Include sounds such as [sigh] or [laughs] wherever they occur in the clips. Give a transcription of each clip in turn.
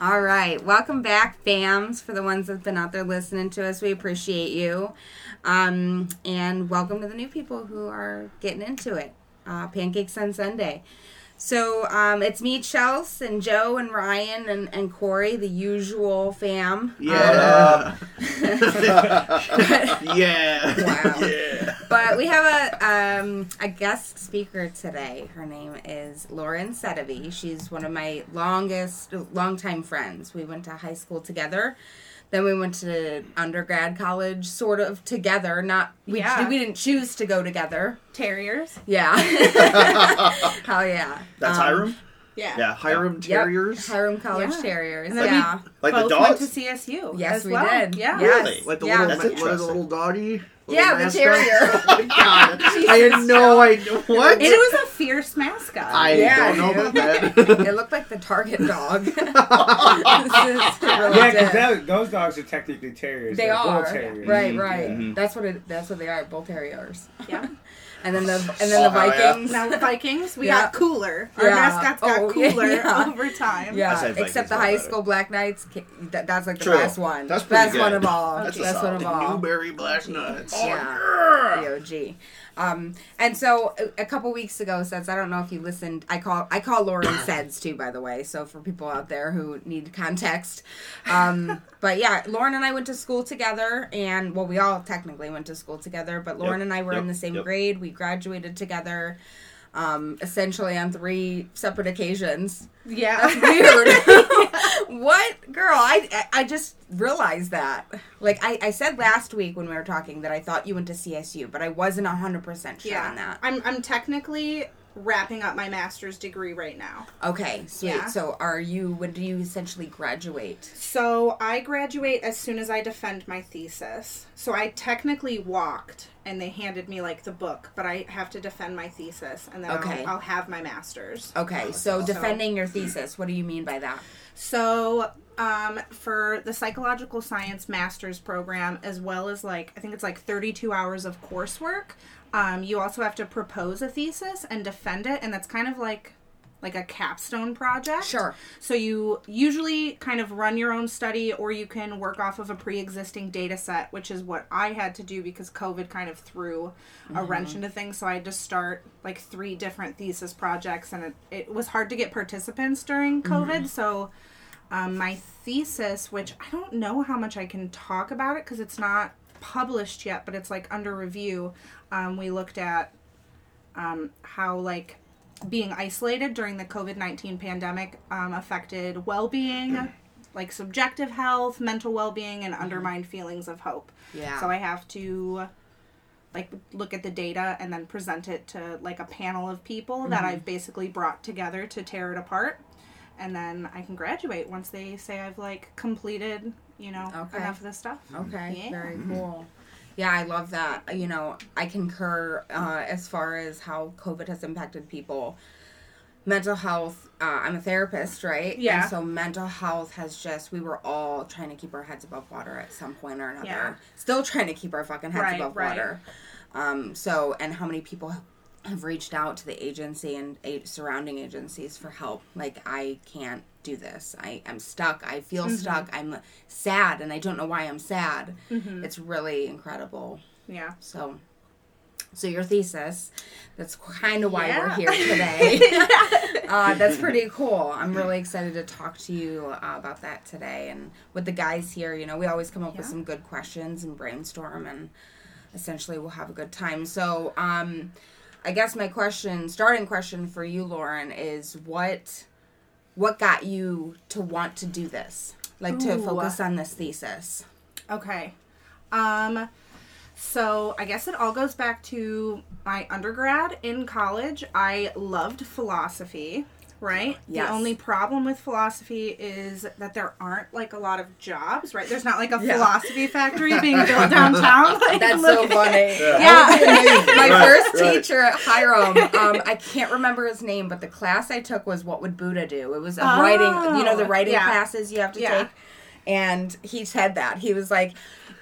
All right. Welcome back, fams, for the ones that've been out there listening to us. We appreciate you. Um, and welcome to the new people who are getting into it. Uh, Pancakes on Sunday. So um, it's me, Chels, and Joe, and Ryan, and, and Corey, the usual fam. Yeah. Um, [laughs] [laughs] yeah. Wow. Yeah. But we have a um, a guest speaker today. Her name is Lauren Sedavi. She's one of my longest, longtime friends. We went to high school together. Then we went to undergrad college, sort of together. Not we, Yeah. we didn't choose to go together. Terriers. Yeah. [laughs] [laughs] Hell yeah. That's Um, Hiram? Yeah. Yeah, Hiram Yep. Terriers. Hiram College Yeah. Terriers. And Yeah. Like the Both dogs? went to CSU. Yes, as we well. did. Yeah. Yeah. Really? Like the Yeah. little, That's what, what is a little doggy? Yeah, Little the mascot? terrier. [laughs] Oh my god. I had no idea. What? It was a fierce mascot. I Yeah, don't know dude. about that. [laughs] it looked like the Target dog. [laughs] This is- it really Yeah, because those dogs are technically terriers. They They're bull are terriers. right, Mhm. right. Mhm. That's what it. That's what they are. Bull terriers. yeah. And then the and then the Oh. Vikings. Now the Vikings, we Yeah. got cooler. Our Yeah. mascots got Oh, [laughs] yeah, cooler [laughs] yeah. over time. I Yeah, said Vikings except the are high better. school Black Knights. ca- That, that's like the True. best one. That's pretty best one of all. That's a best one solid of all. Newbury Black Nuts. Yeah. The OG. Um, and so a, a couple weeks ago, Seds, I don't know if you listened. I call I call Lauren [coughs] Seds too, by the way. So for people out there who need context, um, [laughs] but yeah, Lauren and I went to school together, and well, we all technically went to school together, but Lauren Yep, and I were yep, in the same yep. grade. We graduated together. Um, essentially on three separate occasions. Yeah. That's weird. [laughs] what girl? I I- just realized that. Like I, I said last week when we were talking that I thought you went to CSU, but I wasn't hundred percent sure on that. I'm I'm technically wrapping up my master's degree right now. Okay, sweet. Yeah. So are you? When do you essentially graduate? So I graduate as soon as I defend my thesis. So I technically walked and they handed me like the book, but I have to defend my thesis and then Okay. I'll, I'll have my master's. Okay, so So- defending your thesis. What do you mean by that? So, um, for the psychological science master's program, as well as like, I think it's like 32 hours of coursework, um, you also have to propose a thesis and defend it. And that's kind of like, like a capstone project. Sure. So you usually kind of run your own study or you can work off of a pre-existing data set, which is what I had to do because COVID kind of threw a wrench into things. So I had to start like three different thesis projects and it, it was hard to get participants during COVID. So um, my thesis, which I don't know how much I can talk about it because it's not published yet, but it's like under review. Um, we looked at um, how like being isolated during the COVID 19 pandemic um, affected well being, [clears throat] like subjective health, mental well being, and undermined feelings of hope. Yeah. So I have to like look at the data and then present it to like a panel of people that I've basically brought together to tear it apart. And then I can graduate once they say I've like completed, you know, Okay. enough of this stuff. Okay, Yeah. very cool. Yeah, I love that. You know, I concur uh, as far as how COVID has impacted people. Mental health, uh, I'm a therapist, right? Yeah. And so mental health has just, we were all trying to keep our heads above water at some point or another. Yeah. Still trying to keep our fucking heads Right, above right. water. Um, so, and how many people have reached out to the agency and a- surrounding agencies for help. Like, I can't do this. I am stuck. I feel Mm-hmm. stuck. I'm sad and I don't know why I'm sad. Mm-hmm. It's really incredible. Yeah. So, so your thesis, that's kind of why we're here today. [laughs] [laughs] uh, that's pretty cool. I'm really excited to talk to you uh, about that today. And with the guys here, you know, we always come up with some good questions and brainstorm, and essentially we'll have a good time. So, um, I guess my question, starting question for you, Lauren, is what what got you to want to do this? Like to focus on this thesis? Okay. Um so I guess it all goes back to my undergrad in college. I loved philosophy, right? Yes. The only problem with philosophy is that there aren't like a lot of jobs, right? There's not like a Yeah. philosophy factory [laughs] being built downtown. [laughs] Like, That's so funny. Yeah. [laughs] My Right, first right. teacher at Hiram, um, I can't remember his name, but the class I took was What Would Buddha Do? It was a Oh, writing, you know, the writing yeah. classes you have to Yeah. take. And he said that. He was like,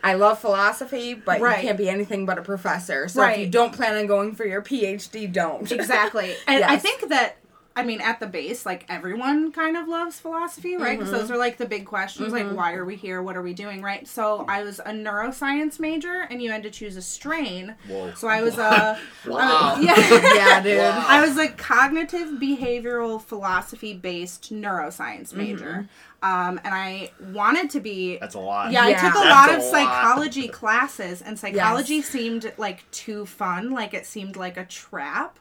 I love philosophy, but Right. you can't be anything but a professor. So if you don't plan on going for your PhD, don't. Exactly. And I think that I mean, at the base, like everyone kind of loves philosophy, right? Because those mm-hmm. are like the big questions, like mm-hmm. why are we here? What are we doing, right? So I was a neuroscience major, and you had to choose a strain. Whoa. So I was a Wow. [laughs] yeah. yeah, dude. Wow. I was a cognitive behavioral philosophy based neuroscience mm-hmm. major. Um, and I wanted to be. That's a lot. Yeah, I took a That's lot a of lot. psychology classes, and psychology Yes. seemed like too fun. Like it seemed like a trap.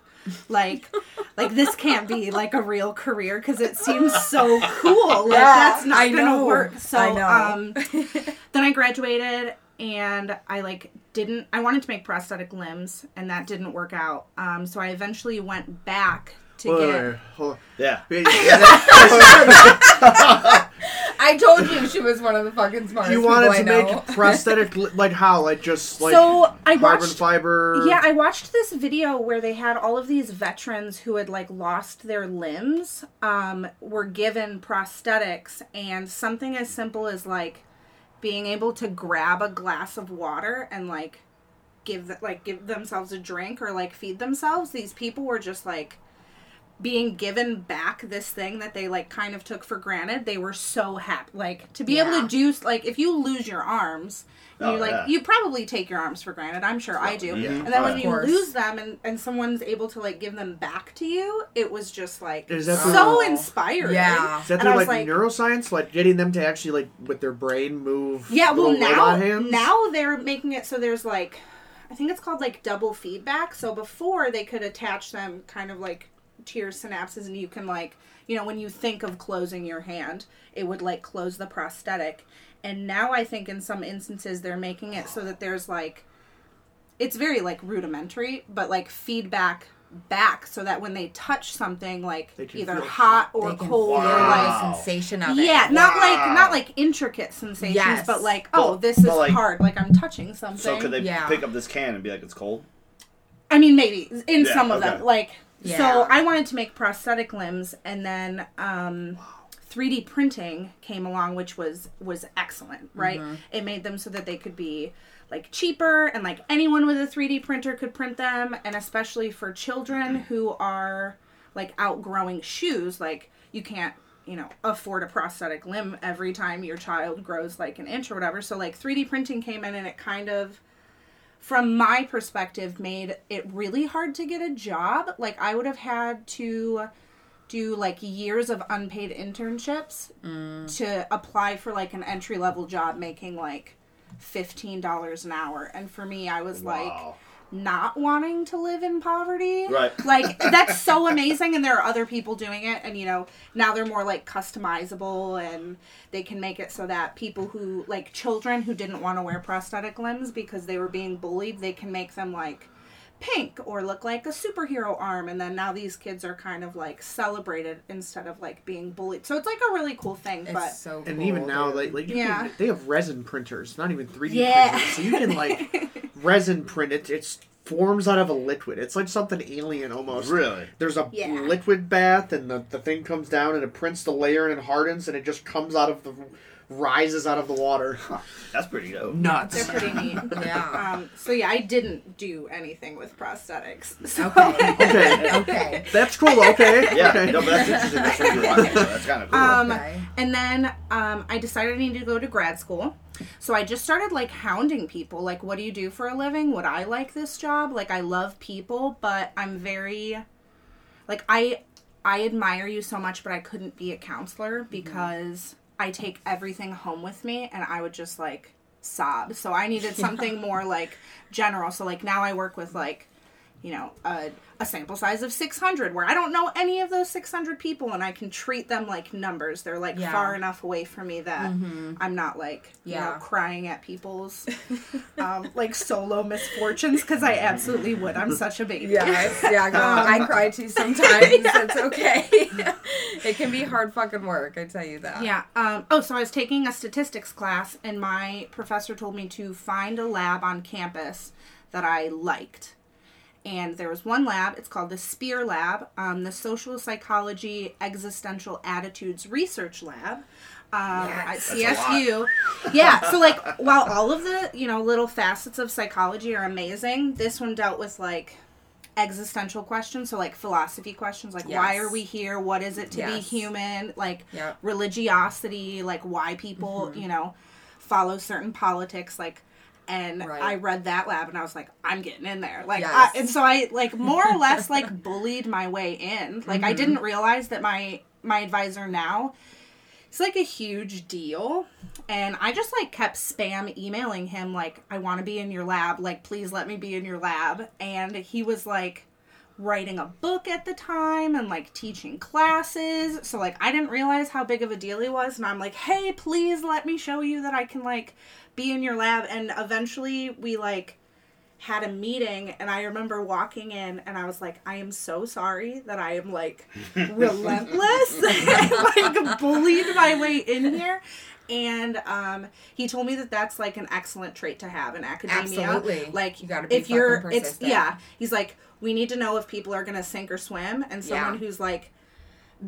Like, like this can't be like a real career because it seems so [laughs] cool. Like Yeah, that's not I gonna know. work. So, I know. um, [laughs] then I graduated and I like didn't I wanted to make prosthetic limbs and that didn't work out. Um so I eventually went back to Wait, get wait, wait, hold on. Yeah. [laughs] Wait, yeah, that- I told you she was one of the fucking smartest you wanted to make prosthetic, [laughs] like how? Like just like So I carbon watched fiber. Yeah, I watched this video where they had all of these veterans who had like lost their limbs um were given prosthetics and something as simple as like being able to grab a glass of water and like give th- like give themselves a drink or like feed themselves these people were just like being given back this thing that they like kind of took for granted they were so happy like to be able to do like if you lose your arms Oh, you like yeah. you probably take your arms for granted i'm sure i do Yeah. and then Oh, when of you lose them and, and someone's able to like give them back to you it was just like Is that so through- inspiring Yeah. Is that And through I like, was like- neuroscience, like getting them to actually like with their brain move? Yeah, well now hands? now they're making it so there's like I think it's called like double feedback. So before they could attach them kind of like to your synapses and you can like you know when you think of closing your hand, it would like close the prosthetic. And now I think in some instances they're making it so that there's like it's very like rudimentary, but like feedback back so that when they touch something like either hot or They can cold feel or Wow. like the sensation of it. yeah, not like not like intricate sensations, Yes. but like, oh, But- this is like- hard. Like I'm touching something. So could they Yeah. pick up this can and be like, it's cold? I mean, maybe in Yeah, some of okay. them. Like, Yeah. so I wanted to make prosthetic limbs, and then um, 3D printing came along, which was was excellent. Right? Mm-hmm. It made them so that they could be like cheaper and like anyone with a 3D printer could print them and especially for children who are like outgrowing shoes like you can't you know afford a prosthetic limb every time your child grows like an inch or whatever so like 3D printing came in and it kind of from my perspective made it really hard to get a job. Like I would have had to do like years of unpaid internships mm. to apply for like an entry level job making like $15 an hour. And for me I was like Wow. Not wanting to live in poverty. Right. [laughs] Like that's so amazing and there are other people doing it and you know, now they're more like customizable and they can make it so that people who like children who didn't want to wear prosthetic limbs because they were being bullied, they can make them like pink or look like a superhero arm and then now these kids are kind of like celebrated instead of like being bullied. So it's like a really cool thing, It's but so And cool, even now, like, like you Yeah. can, they have resin printers, not even 3D Yeah. printers. So you can like [laughs] resin print it. It's forms out of a liquid. It's like something alien almost. Really? There's a Yeah. liquid bath, and the, the thing comes down, and it prints the layer, and it hardens, and it just comes out of the rises out of the water. [laughs] That's pretty dope. Nuts. they're pretty neat. [laughs] Yeah. Um, so yeah, I didn't do anything with prosthetics. [laughs] So Okay. Okay. okay. That's cool. Okay. Yeah, Okay. no, but that's interesting. That's, what you're so that's kind of cool. Um, Okay. And then um, I decided I needed to go to grad school. So I just started like hounding people. Like, what do you do for a living? Would I like this job? Like, I love people, but I'm very, like, I I admire you so much, but I couldn't be a counselor because I take everything home with me, and I would just like sob. So I needed [laughs] something more like general. So like now I work with like you know, a, a sample size of 600 where I don't know any of those 600 people and I can treat them like numbers. They're like Yeah. far enough away from me that I'm not like, you know, crying at people's [laughs] um, like solo misfortunes because I absolutely would. I'm such a baby. Yes, yeah, girl. [laughs] Um, I cry too sometimes. [laughs] It's okay. it can be hard fucking work, I tell you that. Yeah. Um, oh, so I was taking a statistics class, and my professor told me to find a lab on campus that I liked. And there was one lab, it's called the SPEAR Lab, um, the Social Psychology Existential Attitudes Research Lab. Um, Yes. at CSU. Yeah, so like [laughs] while all of the, you know, little facets of psychology are amazing, this one dealt with like existential questions, so like philosophy questions, like why are we here? What is it to be human? Like Yep. religiosity, like why people, Mm-hmm. you know, follow certain politics, like. And Right. I read that lab, and I was like, "I'm getting in there." Like, Yes. I, and so I like more or less [laughs] like bullied my way in. Like, Mm-hmm. I didn't realize that my my advisor now it's like a huge deal and i just like kept spam emailing him like i want to be in your lab like please let me be in your lab and he was like writing a book at the time and like teaching classes so like i didn't realize how big of a deal he was and i'm like hey please let me show you that i can like be in your lab and eventually we like had a meeting and I remember walking in and I was like, I am so sorry that I am like [laughs] relentless [laughs] and like bullied my way in here. And um, he told me that that's like an excellent trait to have in academia. Absolutely. Like You gotta be if you're, fucking it's yeah. He's like, we need to know if people are gonna sink or swim, and someone Yeah. who's like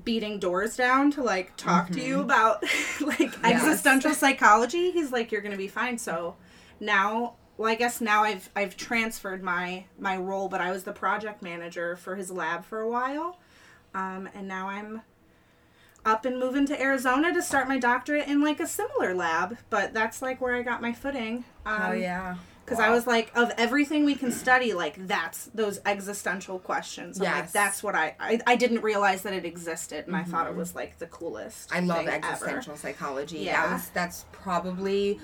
beating doors down to like talk to you about [laughs] like existential psychology. He's like, you're gonna be fine. So now well i guess now i've i've transferred my my role but i was the project manager for his lab for a while um, and now i'm up and moving to arizona to start my doctorate in like a similar lab but that's like where i got my footing um, Oh yeah. Because I was like, of everything we can study, like that's those existential questions. I'm like, that's what I, I I didn't realize that it existed, and I thought it mm-hmm. was like the coolest. I love thing existential psychology. Yeah. That was that's probably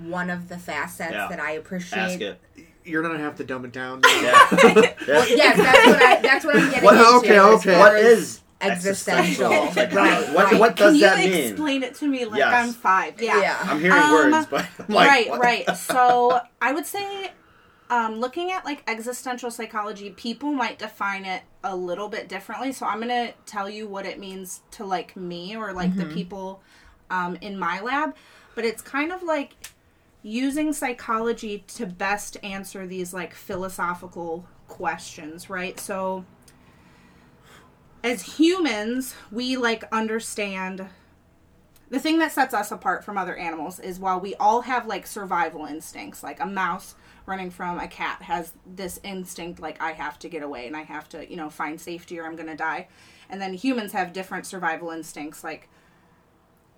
one of the facets Yeah. that I appreciate. Ask it. You're gonna have to dumb it down. Yeah. [laughs] Well, yes, that's what I that's what I'm getting What- into. okay, okay. far What as is existential? existential? right. What right. what Can does you that mean? explain it to me like Yes. I'm five? Yeah. Yeah. I'm hearing Um, words, but I'm like, right, what? right. So I would say, um, looking at like existential psychology, people might define it a little bit differently. So I'm gonna tell you what it means to like me or like the people um, in my lab. But it's kind of like using psychology to best answer these like philosophical questions, right? So as humans, we like understand the thing that sets us apart from other animals is while we all have like survival instincts, like a mouse running from a cat has this instinct like I have to get away and I have to, you know, find safety or I'm going to die. And then humans have different survival instincts like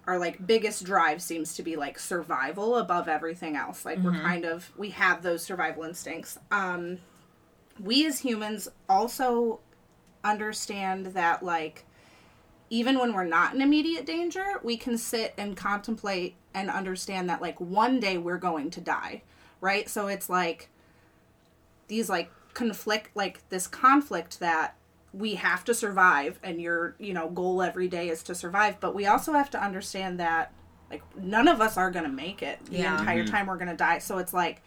our like biggest drive seems to be like survival above everything else. Like we're kind of we have those survival instincts. Um we as humans also understand that like even when we're not in immediate danger, we can sit and contemplate and understand that like one day we're going to die, right? So it's like these like conflict like this conflict that we have to survive and your, you know, goal every day is to survive, but we also have to understand that like none of us are going to make it the Yeah. entire mm-hmm. time we're going to die. So it's like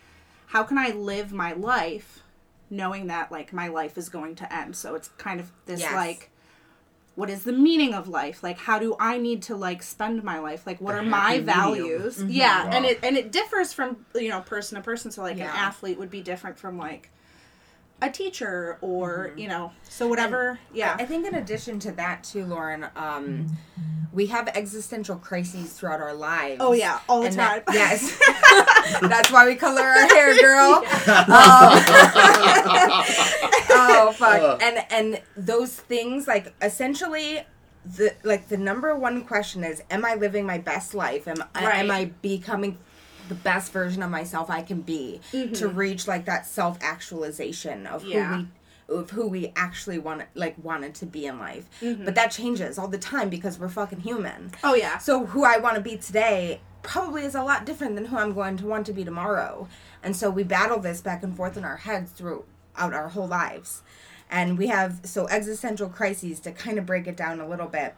how can I live my life knowing that like my life is going to end? So it's kind of this Yes. like what is the meaning of life like how do i need to like spend my life like what The are my happy medium. values mm-hmm. yeah and it and it differs from you know person to person so like Yeah. an athlete would be different from like a teacher or Mm-hmm. you know so whatever yeah I think in addition to that too, Lauren, um, we have existential crises throughout our lives. oh yeah all the And time that- yes. [laughs] [laughs] That's why we color our hair, girl. [laughs] Um, oh fuck. Uh. And and those things like essentially the like the number one question is am I living my best life? Am I am I becoming the best version of myself I can be to reach like that self actualization of Mm-hmm. Yeah. who we of who we actually want like wanted to be in life. Mm-hmm. But that changes all the time because we're fucking human. oh yeah So who I want to be today probably is a lot different than who I'm going to want to be tomorrow. And so we battle this back and forth in our heads throughout our whole lives. And we have so existential crises to kind of break it down a little bit.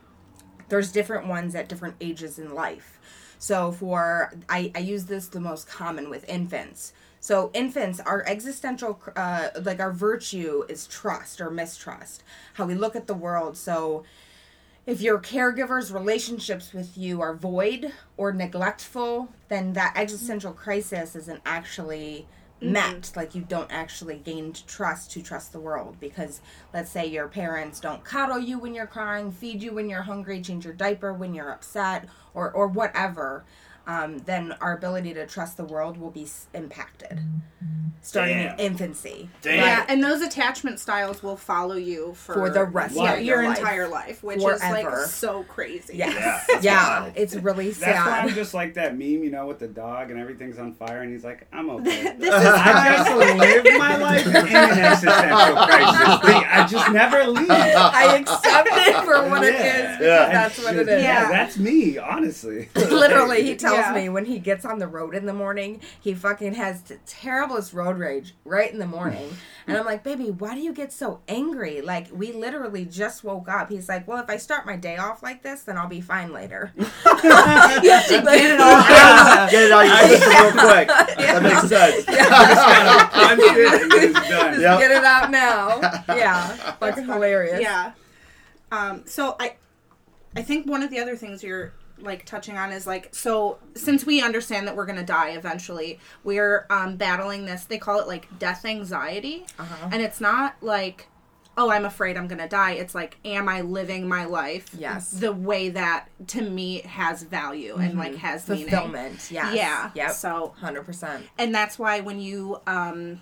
There's different ones at different ages in life. So for I, I use this the most common with infants. So infants, our existential, uh, like our virtue is trust or mistrust. How we look at the world. So if your caregiver's relationships with you are void or neglectful, then that existential crisis isn't actually met. Mm-hmm. Like you don't actually gain trust to trust the world because let's say your parents don't coddle you when you're crying, feed you when you're hungry, change your diaper when you're upset, or or whatever. Um, then our ability to trust the world will be s- impacted, starting Damn. in infancy. Damn. Yeah, and those attachment styles will follow you for, For the rest yeah, of your your life. entire life, which is like so crazy. Yes. Yeah, [laughs] Yeah, it's really That's why I'm just like that meme, you know, with the dog and everything's on fire, and he's like, "I'm [laughs] okay." This is I just [laughs] live my life in an existential crisis. thing. I just never leave. I accept it for what it Yeah. is because Yeah. that's what it is. Yeah, Yeah. that's me, honestly. Literally, he tells Yeah. me when he gets on the road in the morning, he fucking has the terriblest road rage right in the morning. [laughs] And I'm like, baby, why do you get so angry? Like, we literally just woke up. He's like, well, if I start my day off like this, then I'll be fine later. [laughs] [laughs] you have to get it all out. Get it out your system real quick. That makes sense. Punch it and it's done. Yep. Get it out now. Yeah. Fucking hilarious. Yeah. Um, so I, I think one of the other things you're like touching on is like so since we understand that we're gonna die eventually, we're um, battling this. They call it like death anxiety, Uh-huh. and it's not like. Oh, I'm afraid I'm gonna die. It's like, am I living my life Yes. the way that to me has value and like has meaning? Fulfillment. Yes. Yeah. Yep. So 100%. and that's why when you um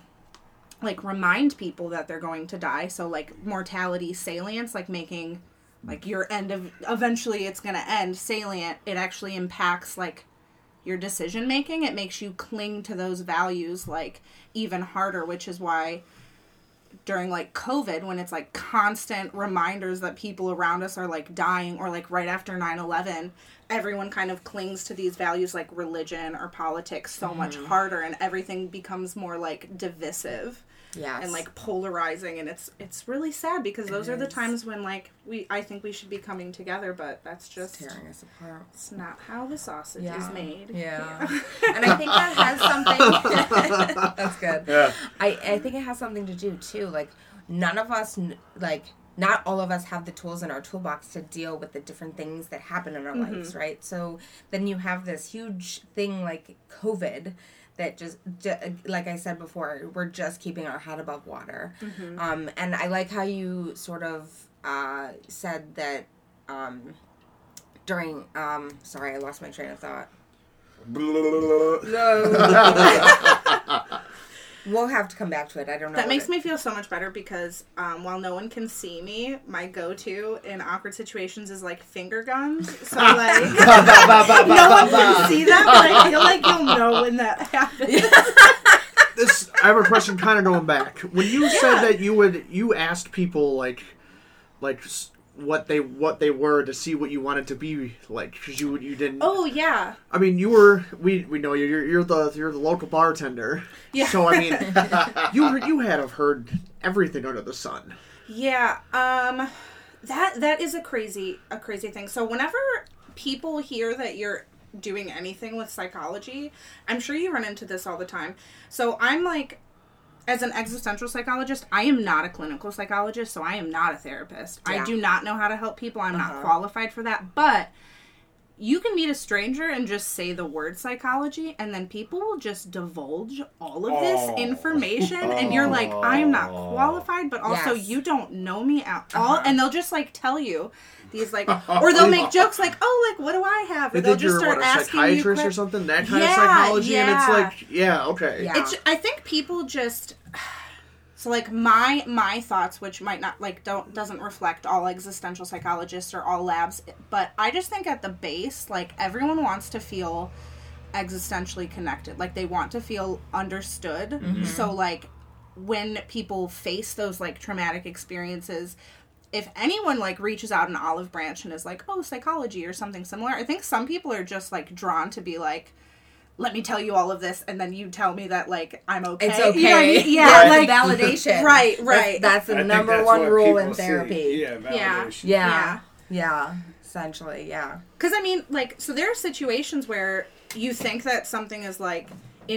like remind people that they're going to die so like mortality salience like making like your end of eventually it's going to end salient. It actually impacts like your decision making it makes you cling to those values like even harder which is why during like covid when it's like constant reminders that people around us are like dying or like right after 9-11 everyone kind of clings to these values like religion or politics so much mm-hmm. harder and everything becomes more like divisive Yes. and like polarizing and it's it's really sad because those are the times when like we i think we should be coming together but that's just tearing us apart. it's not how the sausage Yeah. is made Yeah. [laughs] and I think that has something. [laughs] that's good. Yeah. I, I think it has something to do too. Like none of us, like not all of us, have the tools in our toolbox to deal with the different things that happen in our mm-hmm. lives, right? So then you have this huge thing like COVID. That just, ju- like I said before, we're just keeping our head above water. Um, and I like how you sort of uh, said that um, during. Um, sorry, I lost my train of thought. [laughs] [laughs] We'll have to come back to it. I don't know. That makes it- me feel so much better because um, while no one can see me, my go-to in awkward situations is like finger guns. So [laughs] like, no one can see that, but I feel like you'll know when that [laughs] happens. this I have a question kind of going back. When you said that you would you asked people like like s- what they what they were to see what you wanted to be like cuz you you didn't Oh yeah, I mean you were we we know you you're, you're the you're the local bartender. Yeah. So I mean [laughs] you you had have heard everything under the sun. yeah. Um, that that is a crazy a crazy thing. So whenever people hear that you're doing anything with psychology, I'm sure you run into this all the time. So I'm like as an existential psychologist, I am not a clinical psychologist, so I am not a therapist. I do not know how to help people. I'm not Uh-huh. qualified for that. But you can meet a stranger and just say the word psychology, and then people will just divulge all of this Oh. information, and [laughs] you're like, I am not qualified, but also Yes. you don't know me at all, Uh-huh. and they'll just like tell you. These like, [laughs] or they'll make [laughs] jokes like, "Oh, like what do I have?" Or They they'll just start what a asking you psychiatrist or que- something that kind Yeah, of psychology and it's like yeah, okay. Yeah. it's i think people just [sighs] so like my my thoughts which might not like don't doesn't reflect all existential psychologists or all labs but i just think at the base like everyone wants to feel existentially connected like they want to feel understood mm-hmm. so like when people face those like traumatic experiences if anyone like reaches out an olive branch and is like oh psychology or something similar i think some people are just like drawn to be like let me tell you all of this and then you tell me that like i'm okay It's You know I okay. mean? yeah, the like validation. Right, [laughs] right. That's, I the think number that's one rule people in see. therapy. Yeah, Yeah. Yeah. Yeah. Essentially, yeah. Because I mean, like, so there are situations where you think that something is like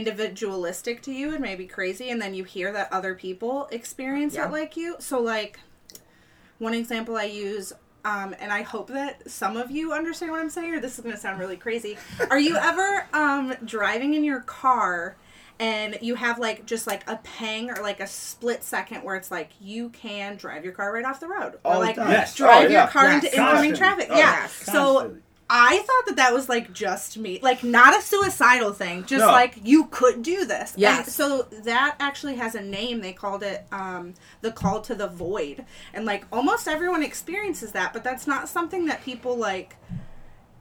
individualistic to you and maybe crazy, and then you hear that other people experience Yeah. it like you. So, like, one example I use, um, and I hope that some of you understand what I'm saying, or this is going to sound really crazy. Are you ever um, driving in your car? And you have like just like a pang or like a split second where it's like you can drive your car right off the road or All the like time. Yes. drive Oh, yeah. your car Yes. into incoming traffic. Oh, yeah. yes. So Constantly. I thought that that was like just me, like not a suicidal thing, just No. like you could do this. And Yes. so that actually has a name. They called it um, the call to the void, and like almost everyone experiences that, but that's not something that people like,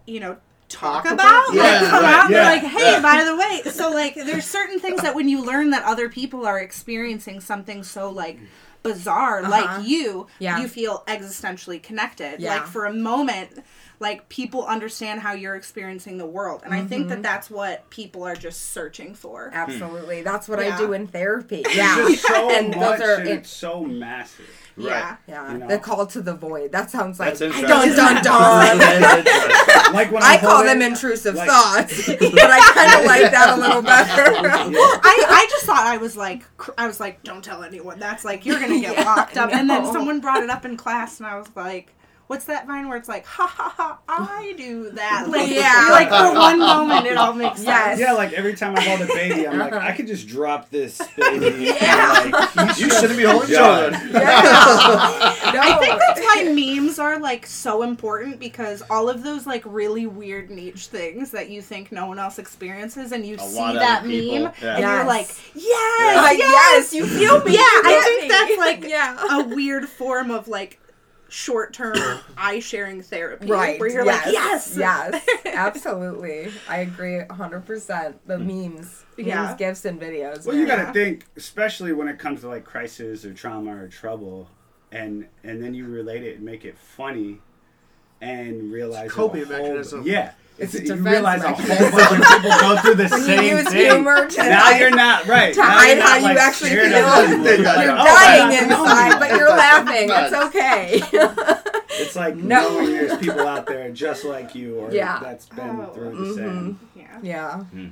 you know. Talk, Talk about, about? like Yeah, come right, out and yeah, they're like, hey, yeah. by the way, so like, there's certain things that when you learn that other people are experiencing something so like bizarre, Uh-huh. like you, Yeah. you feel existentially connected. Yeah. Like for a moment, like people understand how you're experiencing the world, and I think Mm-hmm. that that's what people are just searching for. Absolutely. That's what I do in therapy. Yeah. just so [laughs] and much, those are and it's so massive. Yeah. yeah. you know? The call to the void. That sounds like That's interesting. dun dun [laughs] dun. Like when [laughs] I I'm call them holding- intrusive like- thoughts, but I kind of like that a little better. Well, I, I just thought I was like I was like don't tell anyone that's like you're gonna get Yeah, locked up and then someone brought it up in class and I was like what's that vine where it's like ha ha ha I do that [laughs] like Yeah. like for one moment it all [laughs] makes sense Yeah, like every time I hold a baby, I'm like, I could just drop this [laughs] baby. Yeah. And, like, You shouldn't be holding John. children. Yeah. No. I think that's why memes are like so important because all of those like really weird niche things that you think no one else experiences and you A see that other meme people, and yeah. you're like yes like, yes, yes, you feel me. Yeah, I think me. that's, like, yeah. a weird form of like short-term [coughs] I-sharing therapy Right. where you're yes. like yes Yes. [laughs] Absolutely. I agree 100%. The memes, Yeah. memes, gifts, and videos. Well, you got to think, especially when it comes to like crisis or trauma or trouble, and and then you relate it and make it funny, and realize It's a coping that a whole- mechanism. Yeah, It's it's, a you defense realize a whole bunch of people go through the [laughs] When you same use thing. humor to now hide- you're not right. to Now hide you're how you like, actually scared feel. Oh, you're You're like, oh, dying I'm inside, but you're [laughs] laughing. It's okay. [laughs] It's like No. knowing there's people out there just like you, or Yeah. that's been Oh. through the mm-hmm. same. yeah yeah. Hmm.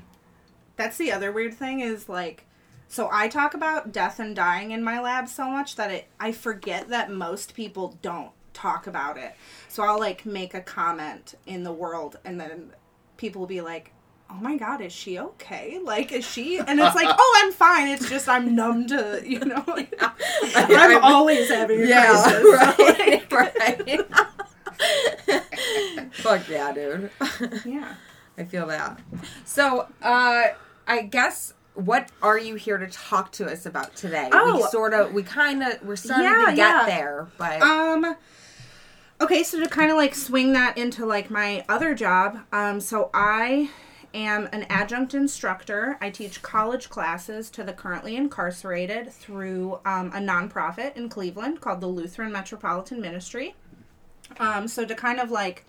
that's the other weird thing is like so i talk about death and dying in my lab so much that it i forget that most people don't talk about it so i'll like make a comment in the world and then people will be like oh my god is she okay like is she [laughs] and it's like oh i'm fine it's just i'm numb to you know [laughs] like, i'm always having a Yeah, crisis [laughs] right, right. Fuck yeah, dude. yeah I feel that. So, uh, I guess what are you here to talk to us about today? we Oh. sort of, we kind of, we're starting Yeah, to get yeah. there, but Um okay, so to kind of like swing that into like my other job, um so I am an adjunct instructor. I teach college classes to the currently incarcerated through um, a nonprofit in Cleveland called the Lutheran Metropolitan Ministry. Um, so to kind of like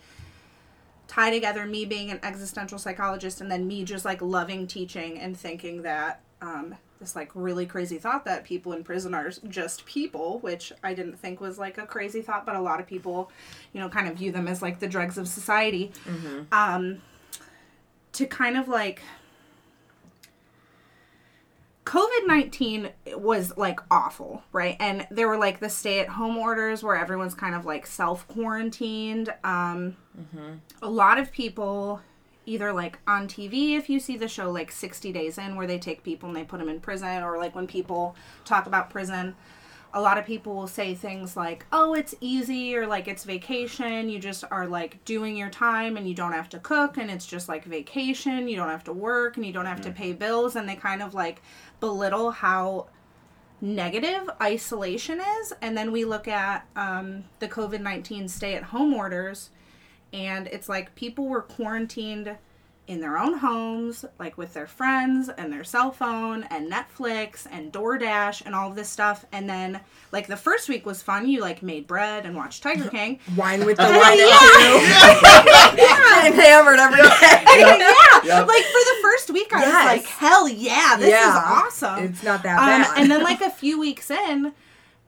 tie together me being an existential psychologist and then me just like loving teaching and thinking that um, this like really crazy thought that people in prison are just people, which I didn't think was like a crazy thought, but a lot of people, you know, kind of view them as like the drugs of society. Um, to kind of like COVID 19 was like awful, right? And there were like the stay at home orders where everyone's kind of like self quarantined. Um, A lot of people, either like on TV, if you see the show like 60 Days In, where they take people and they put them in prison, or like when people talk about prison, a lot of people will say things like, oh, it's easy, or like it's vacation. You just are like doing your time and you don't have to cook, and it's just like vacation. You don't have to work and you don't have to pay bills. And they kind of like belittle how negative isolation is. And then we look at um, the COVID 19 stay at home orders, and it's like people were quarantined in their own homes, like with their friends and their cell phone and Netflix and DoorDash and all of this stuff. And then, like, the first week was fun. You, like, made bread and watched Tiger [laughs] King. wine with the Yeah. wine [laughs] [laughs] and hammered every day. yeah. Yep. Like, for the first week, I Yes. was like, hell yeah, this Yeah. is awesome. It's not that Um, bad. and then like a few weeks in,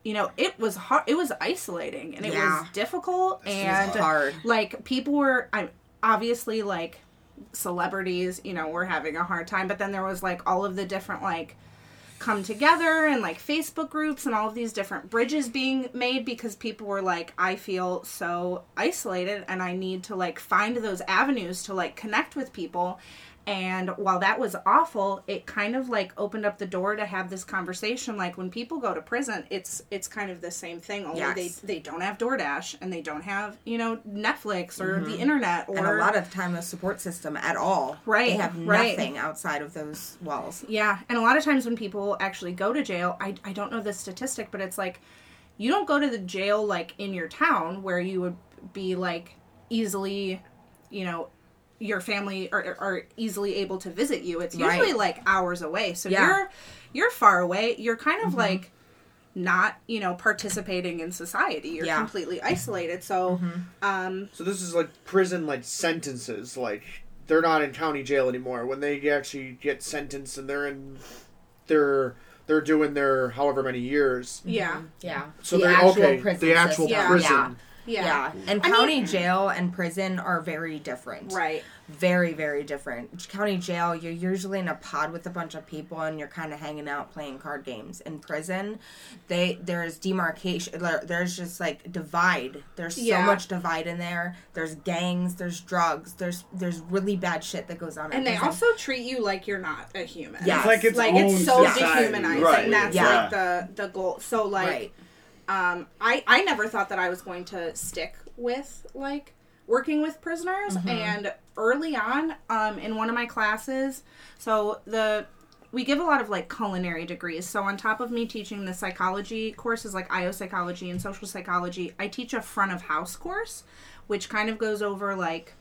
you know, it was hard. It was isolating and it Yeah. was difficult and hard. Like people were, I obviously like celebrities, you know, were having a hard time. But then there was like all of the different like come together and like Facebook groups and all of these different bridges being made because people were like, I feel so isolated and I need to like find those avenues to like connect with people. And while that was awful, it kind of like opened up the door to have this conversation. Like when people go to prison, it's it's kind of the same thing. Only Yes. they they don't have DoorDash and they don't have you know Netflix or the mm-hmm. internet or and a lot of time a support system at all. Right, They have right. nothing outside of those walls. Yeah, and a lot of times when people actually go to jail, I, I don't know the statistic, but it's like you don't go to the jail like in your town where you would be like easily, you know, your family are, are easily able to visit you. It's Right. usually like hours away. So Yeah. you're you're far away. You're kind of mm-hmm. like not, you know, participating in society. You're Yeah. completely isolated. So mm-hmm. um So this is like prison like sentences. Like they're not in county jail anymore. When they actually get sentenced and they're in, they're they're doing their however many years. yeah. Mm-hmm. Yeah. So the they're actual okay. prison The actual system. prison. Yeah. Yeah. Yeah. And I county mean- jail and prison are very different. Right. Very, very different. County jail, you're usually in a pod with a bunch of people and you're kind of hanging out playing card games. In prison, they there's demarcation. There's just like divide. There's so Yeah. much divide in there. There's gangs. There's drugs. There's there's really bad shit that goes on. in And they prison. also treat you like you're not a human. Yeah. It's like its like own it's so society. dehumanizing. Right, That's yeah. like the the goal. So like, right. Um, I I never thought that I was going to stick with like working with prisoners. Mm-hmm. And early on, um, in one of my classes, so the we give a lot of like culinary degrees. So on top of me teaching the psychology courses like IO psychology and social psychology, I teach a front of house course, which kind of goes over like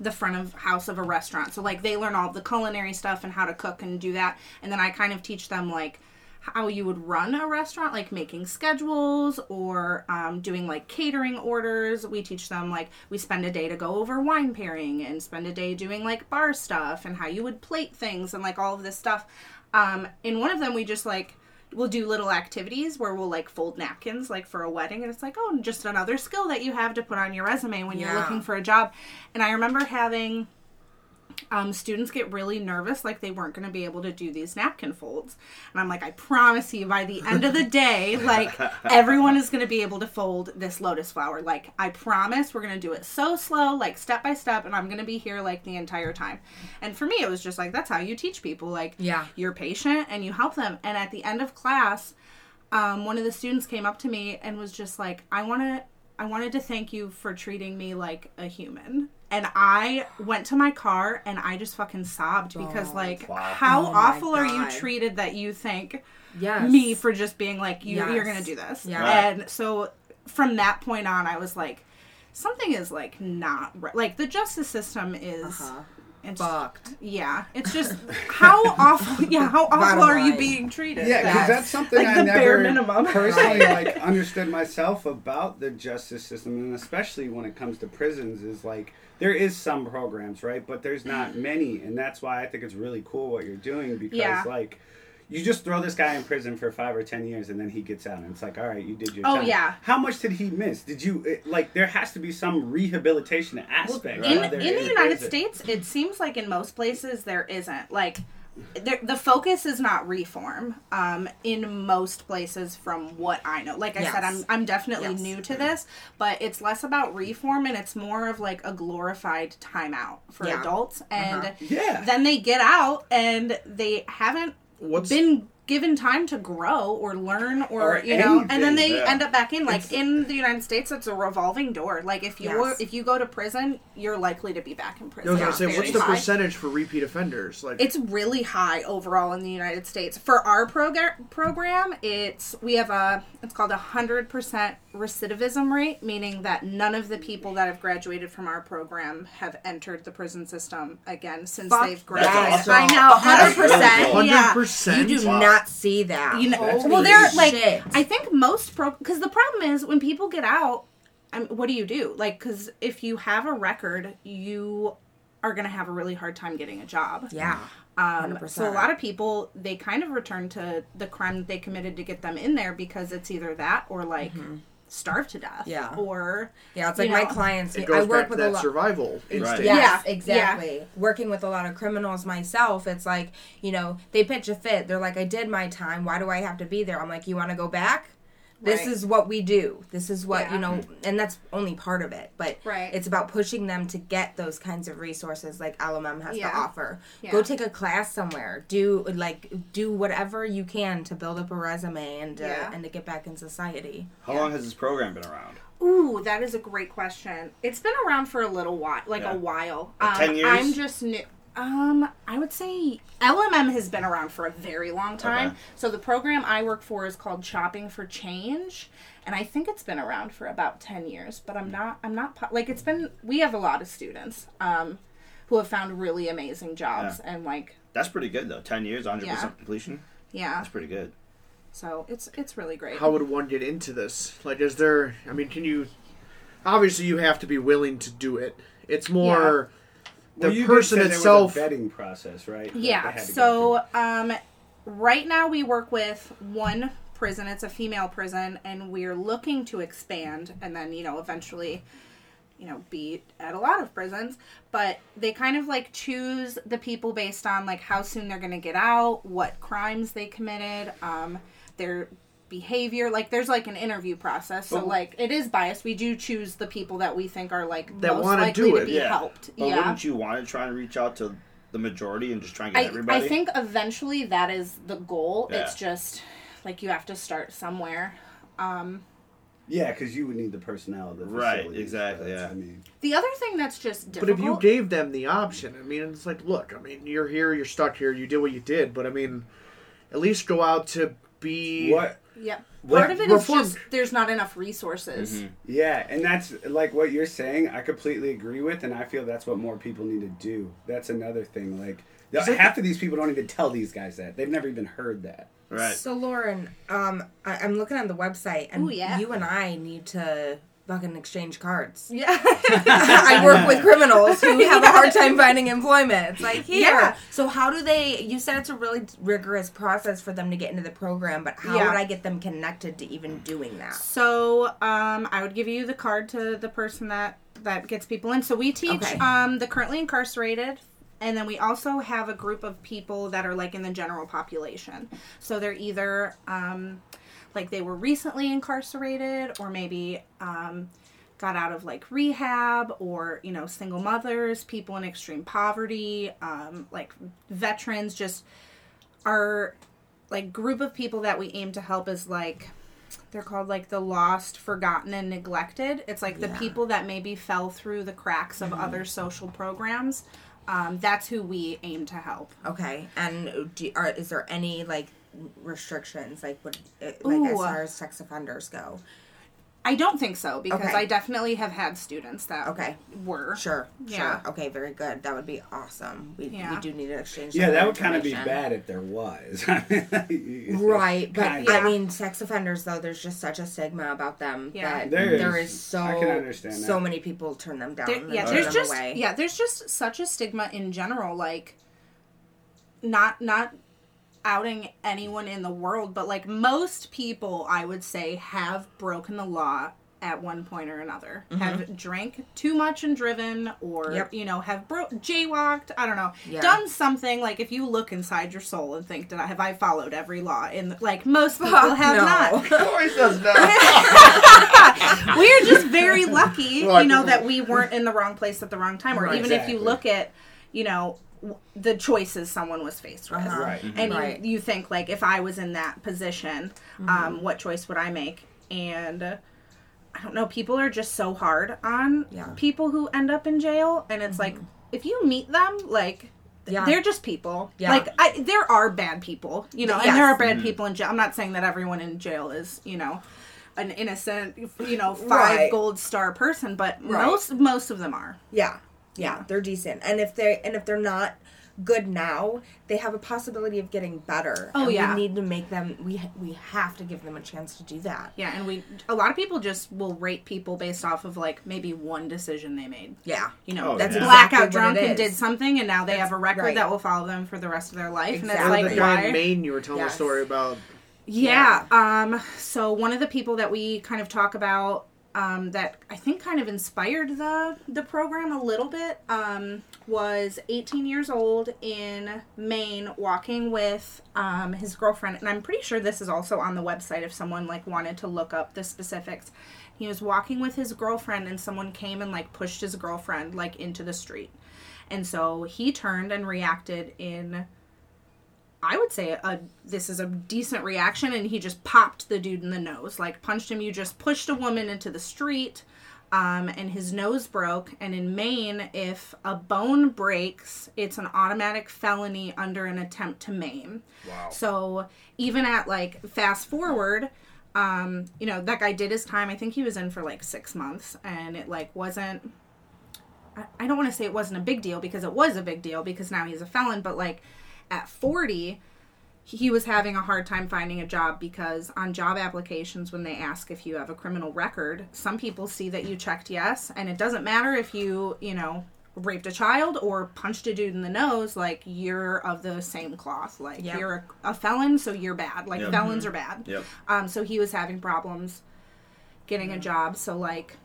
the front of house of a restaurant. So like they learn all the culinary stuff and how to cook and do that. And then I kind of teach them like how you would run a restaurant, like making schedules or um, doing like catering orders. We teach them like we spend a day to go over wine pairing and spend a day doing like bar stuff and how you would plate things and like all of this stuff. Um, in one of them, we just like we'll do little activities where we'll like fold napkins like for a wedding and it's like oh just another skill that you have to put on your resume when you're looking for a job and i remember having um, students get really nervous like they weren't going to be able to do these napkin folds. And i'm like i promise you by the end of the day [laughs] like everyone is going to be able to fold this lotus flower. Like i promise we're going to do it so slow like step by step and i'm going to be here like the entire time. And for me it was just like that's how you teach people like Yeah. you're patient and you help them. And at the end of class um, one of the students came up to me and was just like i want to i wanted to thank you for treating me like a human and i went to my car and i just fucking sobbed because like how Oh awful are you treated that you thank Yes. me for just being like you, you're gonna do this Yeah. and so from that point on i was like something is like not right. like the justice system is Uh-huh. It's Fucked. yeah it's just how awful yeah how [laughs] awful Bottom are you being treated Yeah, because that's something Like I the never bare minimum. personally [laughs] like understood myself about the justice system, and especially when it comes to prisons, is like there is some programs, right? But there's not many, and that's why I think it's really cool what you're doing because Yeah. like. You just throw this guy in prison for five or ten years, and then he gets out, and it's like, all right, you did your Oh, time. yeah. How much did he miss? Did you it, like? There has to be some rehabilitation aspect. in, while they're in the United prison. States, it seems like in most places there isn't. Like, there, the focus is not reform. Um, in most places, from what I know, like I said, I'm I'm definitely Yes. new to this, but it's less about reform and it's more of like a glorified timeout for Yeah. adults, and Uh-huh. Yeah. then they get out and they haven't What's been given time to grow or learn or, Or you know and then they yeah. end up back in like in the united states it's a revolving door like if you Yes. if you go to prison you're likely to be back in prison was gonna It's say, very what's the high. percentage for repeat offenders? Like, it's really high overall in the united states for our program program it's we have a it's called a hundred percent recidivism rate meaning that none of the people that have graduated from our program have entered the prison system again since Fuck they've that. graduated awesome. i know That's really 100% cool. yeah 100%? You do Wow. not see that. you know Holy well they're like i think most pro because the problem is when people get out I mean, what do you do like because if you have a record you are going to have a really hard time getting a job yeah. um, 100%. so a lot of people they kind of return to the crime that they committed to get them in there because it's either that or like starve to death. Yeah. or Yeah, it's like you my know, clients. it I goes work back to with a that lot. survival instinct. Yes, Yeah, exactly. Working with a lot of criminals myself, it's like, you know, they pitch a fit. They're like, I did my time. Why do I have to be there? I'm like, you want to go back? This Right. is what we do. This is what, you know, and that's only part of it. But Right. it's about pushing them to get those kinds of resources like LMM has Yeah. to offer. Yeah. Go take a class somewhere. Do like do whatever you can to build up a resume and to, Yeah. and to get back in society. How long has this program been around? Ooh, that is a great question. It's been around for a little while, like Yeah. a while. Like Um, 10 years? I'm just new. Um, I would say LMM has been around for a very long time. Okay. So the program I work for is called Shopping for Change, and I think it's been around for about ten years. But I'm not. I'm not po- like it's been. We have a lot of students um, who have found really amazing jobs, and like That's pretty good though. Ten years, hundred Yeah. percent completion. yeah. That's pretty good. So it's it's really great. How would one get into this? Like, is there? I mean, can you? Obviously, you have to be willing to do it. It's more the Well, you did person say there was a itself. vetting process, right? Yeah. had to go So, um, right now we work with one prison. It's a female prison, and we're looking to expand, and then you know eventually, you know, be at a lot of prisons. But they kind of like choose the people based on like how soon they're going to get out, what crimes they committed, um, their behavior like there's like an interview process so But- like it is biased we do choose the people that we think are like That most wanna likely do to it. be Yeah. helped But yeah wouldn't you want to try and reach out to the majority and just try and get I, everybody? I think eventually that is the goal. Yeah. It's just like you have to start somewhere. Um, Yeah, because you would need the personnel. of The Right, exactly, yeah. I mean, the other thing that's just difficult. But if you gave them the option, I mean, it's like, look, I mean, you're here, you're stuck here, you did what you did, but I mean, at least go out to be. what? Yeah, What- part of it is reform- just there's not enough resources. Mm-hmm. Yeah, and that's like what you're saying. I completely agree with, and I feel that's what more people need to do. That's another thing. Like Is it- half of these people don't even tell these guys that they've never even heard that. right. So Lauren, um, I, I'm looking on the website, and Ooh, yeah. you and I need to fucking exchange cards. [laughs] Yeah. [laughs] I work with criminals who have a hard time finding employment. It's like here. Yeah. So how do they? You said it's a really rigorous process for them to get into the program, but how Yeah. would I get them connected to even doing that? So um, I would give you the card to the person that that gets people in. So we teach Okay. um, the currently incarcerated, and then we also have a group of people that are like in the general population. So they're either um, like they were recently incarcerated, or maybe. Um, got out of like rehab or you know single mothers people in extreme poverty um, like veterans just our like group of people that we aim to help is like they're called like the lost forgotten and neglected it's like the Yeah. people that maybe fell through the cracks of other social programs um, that's who we aim to help Okay, and do, are, is there any like restrictions, like would like as far as sex offenders go? i don't think so because Okay. i definitely have had students that Okay. were Sure, Yeah. sure. Okay, very good. That would be awesome. We, Yeah. we do need to exchange. Yeah, that would kind of be bad if there was. [laughs] Right, but Kinda. I mean, sex offenders though, there's just such a stigma about them Yeah. that There there is. is so I can understand so that. many people turn them down. There- and yeah, there's them just away. yeah, there's just such a stigma in general. Like, not not outing anyone in the world, but like most people, I would say, have broken the law at one point or another. Have drank too much and driven, or Mm-hmm. Yep. you know, have bro- jaywalked. I don't know, Yeah. done something. Like if you look inside your soul and think, "Did I have I followed every law?" In like most people [laughs] have no. not. [laughs] Corey does not. [laughs] we're just very lucky, Like- you know, that we weren't in the wrong place at the wrong time. Or Right. even if you look at, you know, the choices someone was faced with, Uh-huh. Right. and Right. you, you think like, if I was in that position, Mm-hmm. um, what choice would I make? And uh, I don't know. People are just so hard on Yeah. people who end up in jail, and it's like if you meet them, like. Yeah. They're just people. Yeah. Like I, there are bad people, you know, Yes. and there are bad people in jail. I'm not saying that everyone in jail is, you know, an innocent, you know, five Right. gold star person, but Right. most most of them are. Yeah, yeah, they're decent, and if they and if they're not good now, they have a possibility of getting better. Oh, and yeah. we need to make them. We we have to give them a chance to do that. Yeah, and we a lot of people just will rate people based off of like maybe one decision they made. Yeah, You know, Oh, that's yeah. blackout exactly what drunk it and did something, and now they have a record right. that will follow them for the rest of their life. And Exactly. it's Or like the guy why? in Maine you were telling Yes. a story about. Yeah. Um. So one of the people that we kind of talk about um, that I think kind of inspired the the program a little bit um, was 18 years old in Maine, walking with um, his girlfriend, and I'm pretty sure this is also on the website if someone like wanted to look up the specifics. He was walking with his girlfriend, and someone came and like pushed his girlfriend like into the street, and so he turned and reacted in I would say a this is a decent reaction, and he just popped the dude in the nose, like punched him. You just pushed a woman into the street, um, and his nose broke. And in Maine, if a bone breaks, it's an automatic felony under an attempt to maim. Wow. So even at like fast forward, um, you know that guy did his time. I think he was in for like six months, and it like wasn't. I, I don't want to say it wasn't a big deal because it was a big deal because now he's a felon, but like at 40 he was having a hard time finding a job because on job applications when they ask if you have a criminal record some people see that you checked yes and it doesn't matter if you you know raped a child or punched a dude in the nose like you're of the same cloth like Yeah. you're a, a felon so you're bad like Yep. felons are bad Yep. um, so he was having problems getting a job. So like,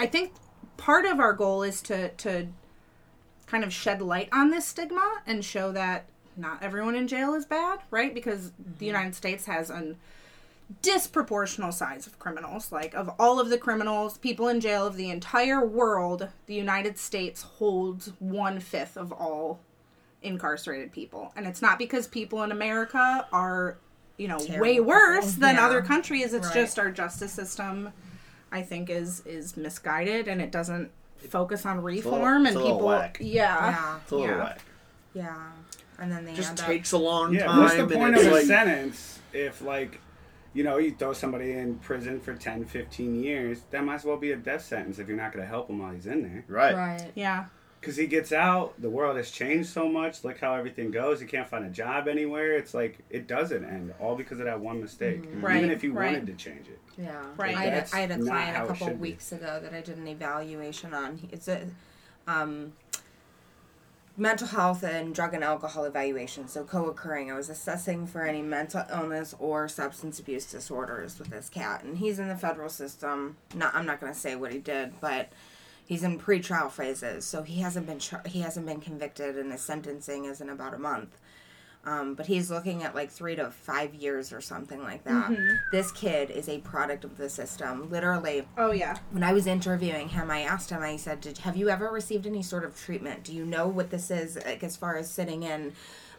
I think part of our goal is to to kind of shed light on this stigma and show that not everyone in jail is bad, right? Because the mm-hmm. United States has an disproportional size of criminals. Like of all of the criminals, people in jail of the entire world, the United States holds one fifth of all incarcerated people. And it's not because people in America are, you know, way worse than Yeah. other countries. It's Right. just our justice system I think is is misguided and it doesn't focus on reform it's and a little people whack. yeah. Yeah. It's a little Yeah. whack. Yeah. And then they just end up- takes a long Yeah, time. what's the point it's of a like, sentence if, like, you know, you throw somebody in prison for 10, 15 years, that might as well be a death sentence if you're not going to help him while he's in there. Right. Right. Yeah. Because he gets out, the world has changed so much. Look how everything goes. He can't find a job anywhere. It's like, it doesn't end, all because of that one mistake. Right, Even if you right. wanted to change it. Yeah. Right. I had, a, I had a client a couple should be. weeks ago that I did an evaluation on. It's a um, mental health and drug and alcohol evaluation, so co-occurring. I was assessing for any mental illness or substance abuse disorders with this cat, and he's in the federal system. Not, I'm not going to say what he did, but he's in pre-trial phases, so he hasn't been he hasn't been convicted, and his sentencing is in about a month. Um, but he's looking at like three to five years or something like that. This kid is a product of the system. Literally, Oh yeah. when I was interviewing him, I asked him, I said, Did, Have you ever received any sort of treatment? Do you know what this is, like, as far as sitting in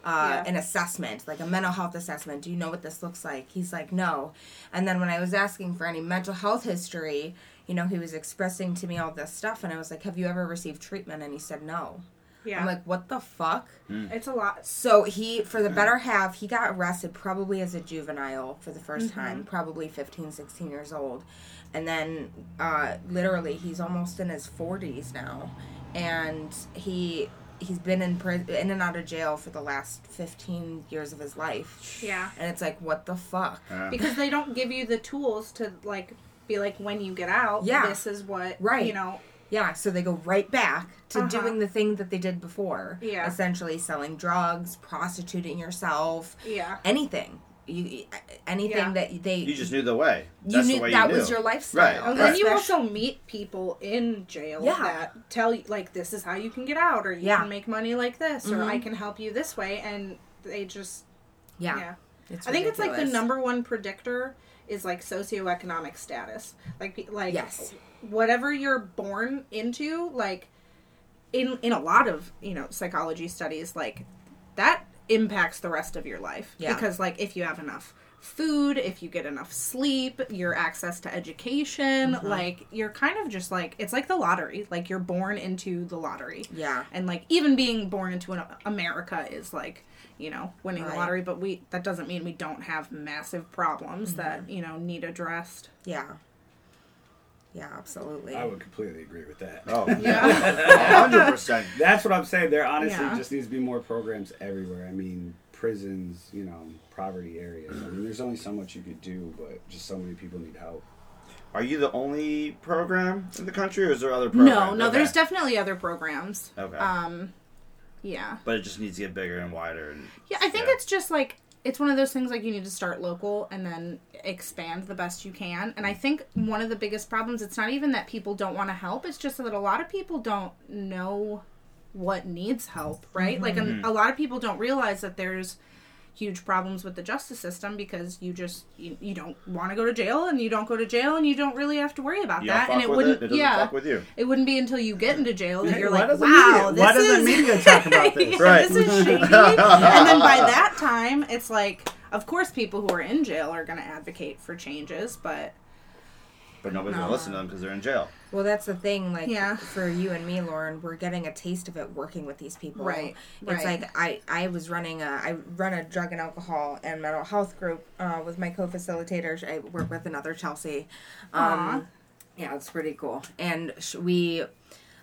uh, Yeah. an assessment, like a mental health assessment? Do you know what this looks like? He's like, No. And then when I was asking for any mental health history, you know, he was expressing to me all this stuff, and I was like, Have you ever received treatment? And he said, No. Yeah. I'm like, What the fuck? it's a lot. So he, for the better half, he got arrested probably as a juvenile for the 1st time, probably 15, 16 years old. And then, uh, literally, he's almost in his 40s now. And he. He's been in prison, in and out of jail for the last fifteen years of his life, Yeah. and it's like, what the fuck? Yeah. Because they don't give you the tools to like be like when you get out, Yeah. this is what Right. you know. Yeah, so they go right back to Uh-huh. doing the thing that they did before. Yeah. essentially selling drugs, prostituting yourself, Yeah. anything. You anything Yeah. that they You just knew the way. you knew the way that you knew. was your lifestyle. Right. And then you also meet people in jail Yeah. that tell you like this is how you can get out, or you Yeah. can make money like this, or I Mhm. can help you this way, and they just yeah. yeah. It's I think it's like the number one predictor is like socioeconomic status. Like like Yes. whatever you're born into, like in in a lot of, you know, psychology studies, like that impacts the rest of your life. Yeah. Because like if you have enough food, if you get enough sleep, your access to education, Mm-hmm. like you're kind of just like it's like the lottery. Like you're born into the lottery Yeah. and like even being born into an America is like you know winning the lottery but we that doesn't mean we don't have massive problems Mm-hmm. that you know need addressed Yeah. Yeah, absolutely. I would completely agree with that. Oh, [laughs] yeah hundred percent. That's what I'm saying. There honestly Yeah. just needs to be more programs everywhere. I mean, prisons, you know, poverty areas. I mean, there's only so much you could do, but just so many people need help. Are you the only program in the country, or is there other programs? no no Okay. there's definitely other programs Okay. um yeah but it just needs to get bigger and wider. And yeah i think Yeah. it's just like it's one of those things like you need to start local and then expand the best you can. And I think one of the biggest problems it's not even that people don't want to help, it's just that a lot of people don't know what needs help, right? Like a, mm-hmm. a lot of people don't realize that there's huge problems with the justice system because you just you, you don't want to go to jail and you don't go to jail and you don't really have to worry about You that and it wouldn't it. It yeah fuck with you. it wouldn't be until you get into jail that you're like wow media, this why does is the media talk about this? yeah, Right. this is [laughs] shady. and then by that time, it's like, of course, people who are in jail are going to advocate for changes, but But nobody's gonna listen to them because they're in jail. Well, that's the thing. Like Yeah. for you and me, Lauren, we're getting a taste of it working with these people. Right, It's right. like I I was running a I run a drug and alcohol and mental health group uh, with my co-facilitators. I work with another Chelsea. Aw. Um, yeah, it's pretty cool. And sh- we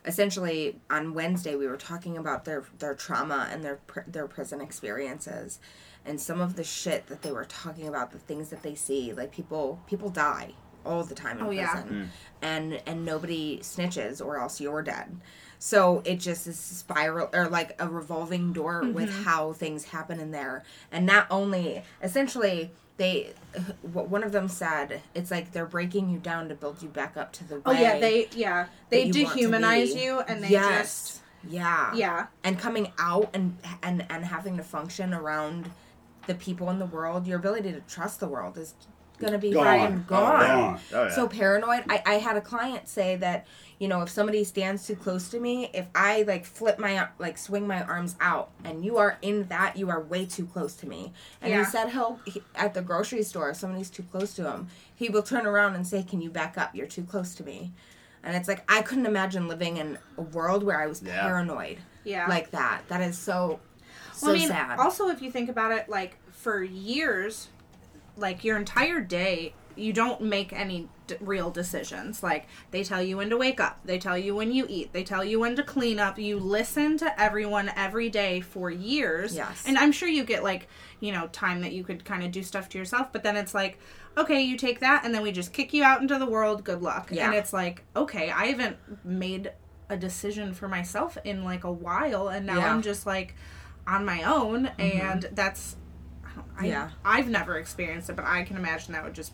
essentially on Wednesday we were talking about their their trauma and their pr- their prison experiences. And some of the shit that they were talking about, the things that they see, like people people die all the time in Oh, yeah. prison. Hmm. And and nobody snitches or else you're dead. So it just is spiral or like a revolving door mm-hmm. with how things happen in there. And not only essentially they what one of them said it's like they're breaking you down to build you back up to the way oh yeah, they yeah. they you dehumanize you and they yes. just yeah. Yeah. And coming out and and and having to function around the people in the world your ability to trust the world is gonna be Gone. fucking Oh, gone gone. Oh, oh yeah. so paranoid. I, I had a client say that, you know, if somebody stands too close to me, if I like flip my like swing my arms out and you are in that, you are way too close to me. And Yeah. he said he'll he, at the grocery store, if somebody's too close to him, he will turn around and say, "Can you back up? You're too close to me." And it's like I couldn't imagine living in a world where I was Yeah. paranoid yeah like that. That is so so well, I mean, sad. also if you think about it, like for years, like your entire day, you don't make any d- real decisions. Like they tell you when to wake up, they tell you when you eat, they tell you when to clean up. You listen to everyone every day for years. Yes. And I'm sure you get like, you know, time that you could kind of do stuff to yourself, but then it's like, okay, you take that and then we just kick you out into the world. Good luck. Yeah. And it's like, okay, I haven't made a decision for myself in like a while and now Yeah. Mm-hmm. I'm just like on my own and that's I, Yeah. I've never experienced it but I can imagine that would just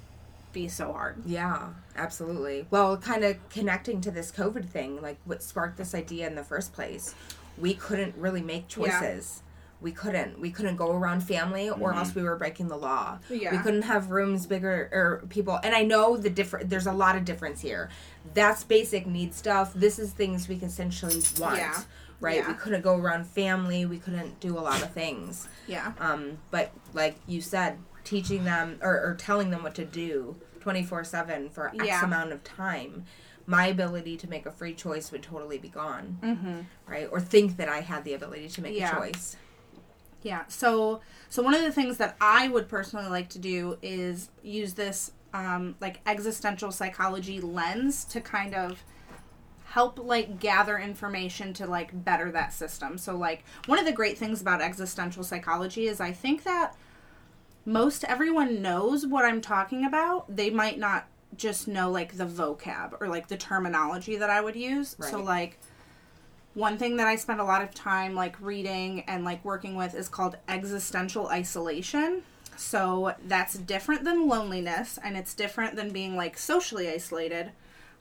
be so hard. Yeah, absolutely. Well, kind of connecting to this COVID thing, like what sparked this idea in the first place, we couldn't really make Yeah. choices. We couldn't. We couldn't go around family, or else we were breaking the law. Yeah. We couldn't have rooms bigger or people. And I know the different. There's a lot of difference here. That's basic need stuff. This is things we can essentially want. Yeah. Right. Yeah. We couldn't go around family. We couldn't do a lot of things. Yeah. Um, but like you said, teaching them or, or telling them what to do 24 7 for X Yeah. amount of time, my ability to make a free choice would totally be gone. Mm-hmm. Right? Or think that I had the ability to make Yeah. a choice. Yeah. So so one of the things that I would personally like to do is use this um, like existential psychology lens to kind of help like gather information to like better that system. So like one of the great things about existential psychology is I think that most everyone knows what I'm talking about. They might not just know like the vocab or like the terminology that I would use. So like one thing that I spend a lot of time like reading and like working with is called existential isolation. So that's different than loneliness and it's different than being like socially isolated.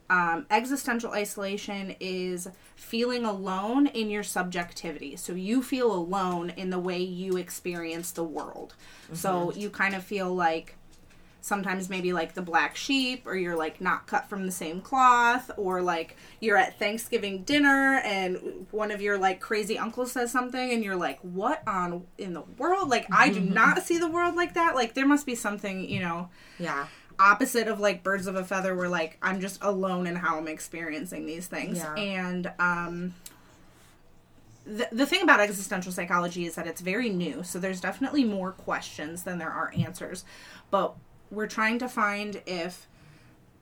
Um, existential isolation is feeling alone in your subjectivity. So you feel alone in the way you experience the world. So you kind of feel like sometimes maybe like the black sheep or you're like not cut from the same cloth or like you're at Thanksgiving dinner and one of your like crazy uncles says something and you're like what on in the world like I do not see the world like that like there must be something you know Yeah. Opposite of like birds of a feather where like I'm just alone in how I'm experiencing these things. Yeah. And um the, the thing about existential psychology is that it's very new, so there's definitely more questions than there are answers. But we're trying to find if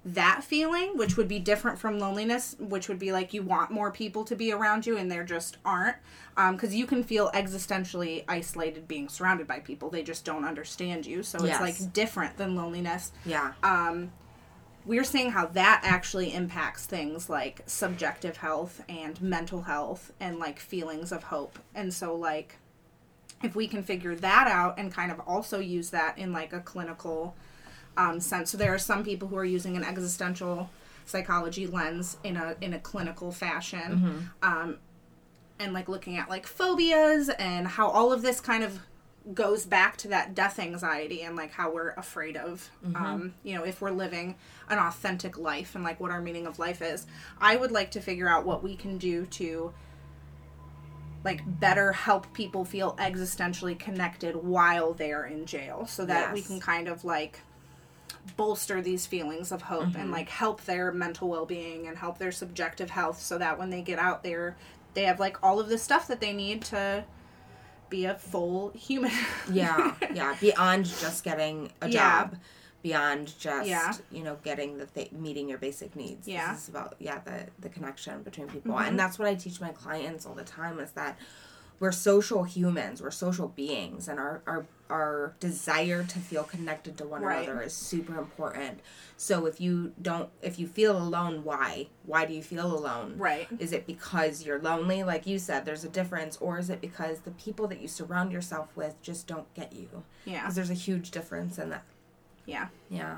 that feeling, which would be different from loneliness, which would be like you want more people to be around you and there just aren't. Because you can feel existentially isolated being surrounded by people. They just don't understand you. So Yes. it's like different than loneliness Yeah. um, we're seeing how that actually impacts things like subjective health and mental health and like feelings of hope. And so, like, if we can figure that out and kind of also use that in like a clinical um, sense. So there are some people who are using an existential psychology lens in a in a clinical fashion, um, and like looking at like phobias and how all of this kind of goes back to that death anxiety and like how we're afraid of um, you know if we're living an authentic life and like what our meaning of life is. I would like to figure out what we can do to like better help people feel existentially connected while they're in jail so that we can kind of like bolster these feelings of hope and like help their mental well-being and help their subjective health so that when they get out there they have like all of the stuff that they need to be a full human Yeah, yeah. [laughs] Beyond just getting a Yeah. job, beyond just Yeah. you know getting the th- meeting your basic needs. Yeah. Mm-hmm. This is about yeah the the connection between people, and that's what I teach my clients all the time is that we're social humans, we're social beings, and our our our desire to feel connected to one Right. another is super important. So if you don't, if you feel alone, why? Why do you feel alone? right Is it because you're lonely, like you said, there's a difference, or is it because the people that you surround yourself with just don't get you? yeah Because there's a huge difference in that. yeah Yeah.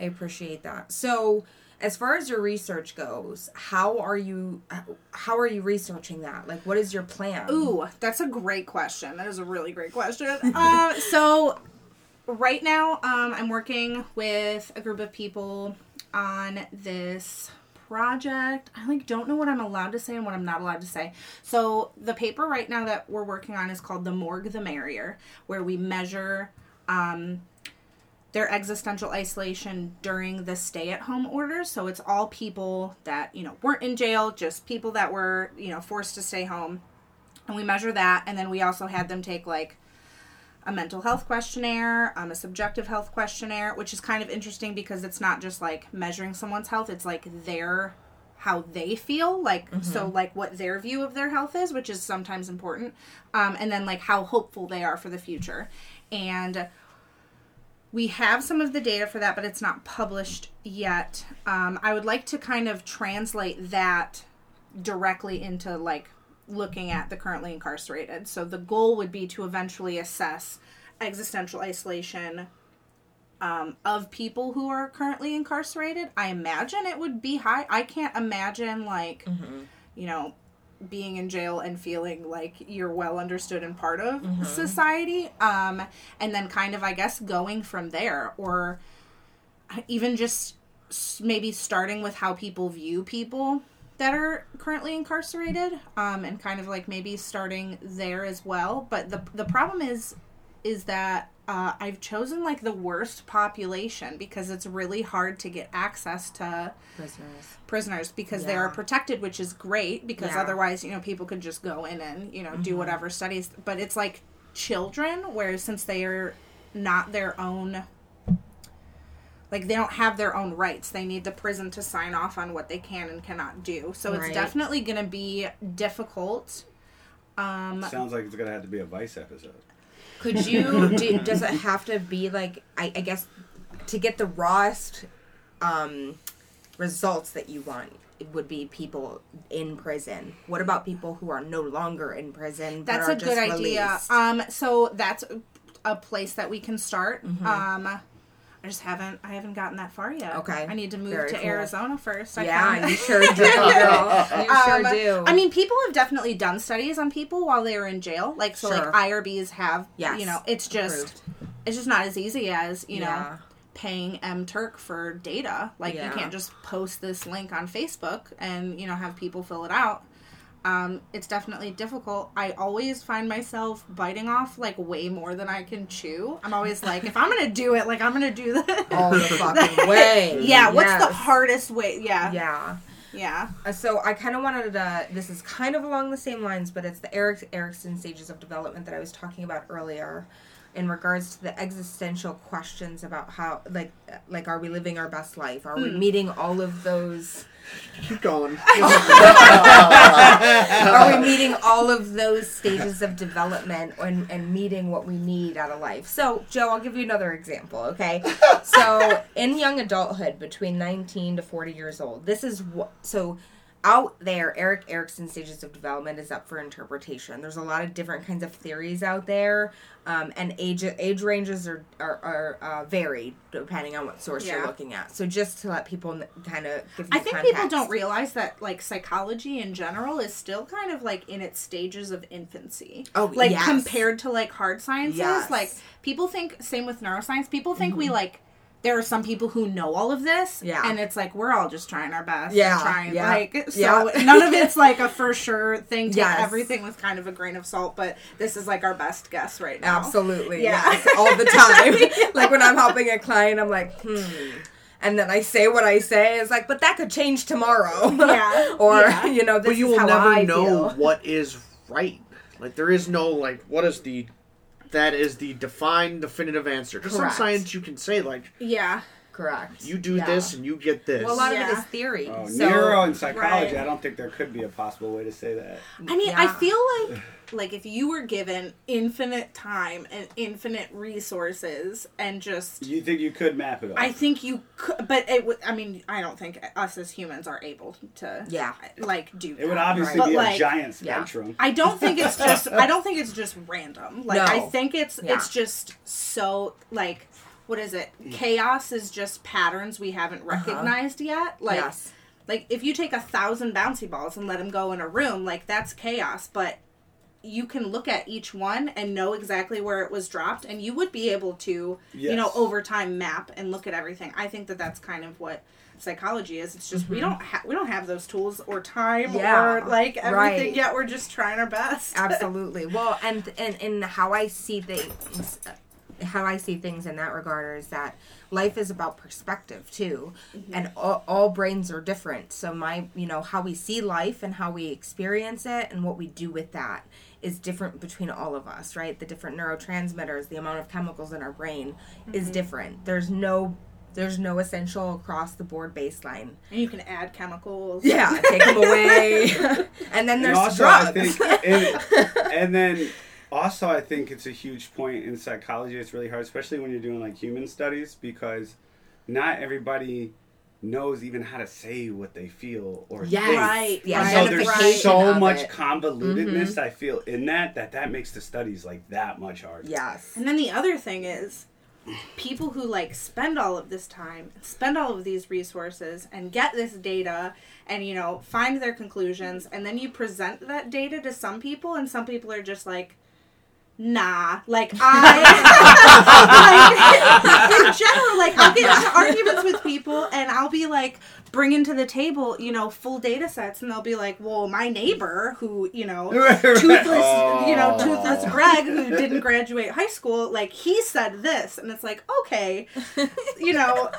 I appreciate that. So, as far as your research goes, how are you how are you researching that? Like what is your plan? Ooh, that's a great question. That is a really great question. [laughs] uh, so, right now, um, I'm working with a group of people on this project. I like don't know what I'm allowed to say and what I'm not allowed to say. So, the paper right now that we're working on is called "The Morgue, the Merrier," where we measure. Um, their existential isolation during the stay at home order. So it's all people that, you know, weren't in jail, just people that were, you know, forced to stay home. And we measure that. And then we also had them take like a mental health questionnaire, um, a subjective health questionnaire, which is kind of interesting because it's not just like measuring someone's health, it's like their how they feel like so like what their view of their health is which is sometimes important um, and then like how hopeful they are for the future and we have some of the data for that, but it's not published yet. Um, I would like to kind of translate that directly into like looking at the currently incarcerated. So the goal would be to eventually assess existential isolation um, of people who are currently incarcerated. I imagine it would be high. I can't imagine like you know being in jail and feeling like you're well understood and part of society um and then kind of i guess going from there or even just maybe starting with how people view people that are currently incarcerated um and kind of like maybe starting there as well. But the the problem is is that uh, I've chosen like the worst population because it's really hard to get access to prisoners. prisoners because they are protected, which is great because Yeah. otherwise, you know, people could just go in and, you know, do whatever studies. But it's like children, where since they are not their own, like they don't have their own rights, they need the prison to sign off on what they can and cannot do. So Right. it's definitely going to be difficult. Um, Sounds like it's gonna have to be a Vice episode. Could you do, does it have to be like I, I guess to get the rawest um results that you want it would be people in prison. What about people who are no longer in prison? but That's a good just idea. Um, so that's a place that we can start. Mm-hmm. Um, I just haven't I haven't gotten that far yet. Okay. I need to move Very to cool. Arizona first. I yeah, you sure do, [laughs] girl. You sure Um, do. I mean, people have definitely done studies on people while they were in jail. Like so, Sure. like IRBs have. Yes. You know, it's just Approved. it's just not as easy as you know paying M Turk for data. Like Yeah. you can't just post this link on Facebook and you know have people fill it out. Um, it's definitely difficult. I always find myself biting off like way more than I can chew. I'm always like, if I'm gonna do it, like I'm gonna do [laughs] this. all the fucking way. [laughs] yeah. What's the hardest way? Yeah. Yeah. Yeah. Uh, so I kind of wanted to. This is kind of along the same lines, but it's the Erik Erikson stages of development that I was talking about earlier, in regards to the existential questions about how, like, like, are we living our best life? Are we meeting all of those? Keep going. [laughs] [laughs] Are we meeting all of those stages of development and, and meeting what we need out of life? So, Joe, I'll give you another example, okay? So, in young adulthood, between 19 to 40 years old, this is what. So, out there, Erik Erikson's stages of development is up for interpretation. There's a lot of different kinds of theories out there, um, and age age ranges are are, are uh, varied depending on what source Yeah. you're looking at. So just to let people kind of I think context. people don't realize that like psychology in general is still kind of like in its stages of infancy. Oh, like yes. compared to like hard sciences, Yes. Mm-hmm. like people think same with neuroscience. People think we like there are some people who know all of this, Yeah. and it's like we're all just trying our best, Yeah, and trying yeah, like so yeah. [laughs] none of it's like a for sure thing. Take Yes. everything with kind of a grain of salt, but this is like our best guess right now. Absolutely. Yeah. Yes. All the time. [laughs] Like when I'm helping a client, I'm like, hmm. And then I say what I say. It's like, but that could change tomorrow. Yeah. [laughs] or, Yeah. you know, this but you is will how never I know feel. what is right. Like there is no like what is the that is the defined definitive answer. Because some Correct. science you can say like Yeah, Correct. you do Yeah. this and you get this. Well, a lot of Yeah. it is theory. Oh, so, neuro and psychology. right. I don't think there could be a possible way to say that. I mean, I Yeah. feel like like if you were given infinite time and infinite resources and just You think you could map it all? I think you could but it would I mean, I don't think us as humans are able to Yeah. like do that. it would obviously But, be like, a giant yeah. spectrum. I don't think it's [laughs] just I don't think it's just random. Like No. I think it's Yeah. it's just so like what is it? Mm. Chaos is just patterns we haven't uh-huh. recognized yet. Like yes. like if you take a thousand bouncy balls and let them go in a room like that's chaos but you can look at each one and know exactly where it was dropped and you would be able to you know Yes. over time map and look at everything i think that that's kind of what psychology is it's just we don't have we don't have those tools or time Mm-hmm. Yeah, or like everything right. yet we're just trying our best [laughs] Absolutely. Well, and and and how I see things, how I see things in that regard is that life is about perspective too, and all, all brains are different. So my, you know, how we see life and how we experience it and what we do with that is different between all of us, right? The different neurotransmitters, the amount of chemicals in our brain is mm-hmm. different. There's no there's no essential across the board baseline. and you can add chemicals Yeah, take them away. [laughs] and then And there's also, drugs. I think, [laughs] and, and then also, I think it's a huge point in psychology. It's really hard, especially when you're doing like human studies, because not everybody knows even how to say what they feel or Yes. think. Right, The right. So there's so much it. convolutedness Mm-hmm. I feel in that that that makes the studies like that much harder. Yes. And then the other thing is people who like spend all of this time, spend all of these resources and get this data and you know, find their conclusions and then you present that data to some people and some people are just like Nah, like I, [laughs] like, [laughs] in general, like I'll get into arguments with people, and I'll be like bringing to the table, you know, full data sets, and they'll be like, "Well, my neighbor, who you know, [laughs] toothless, you know, toothless Greg who didn't graduate high school, like he said this, and it's like, okay, you know,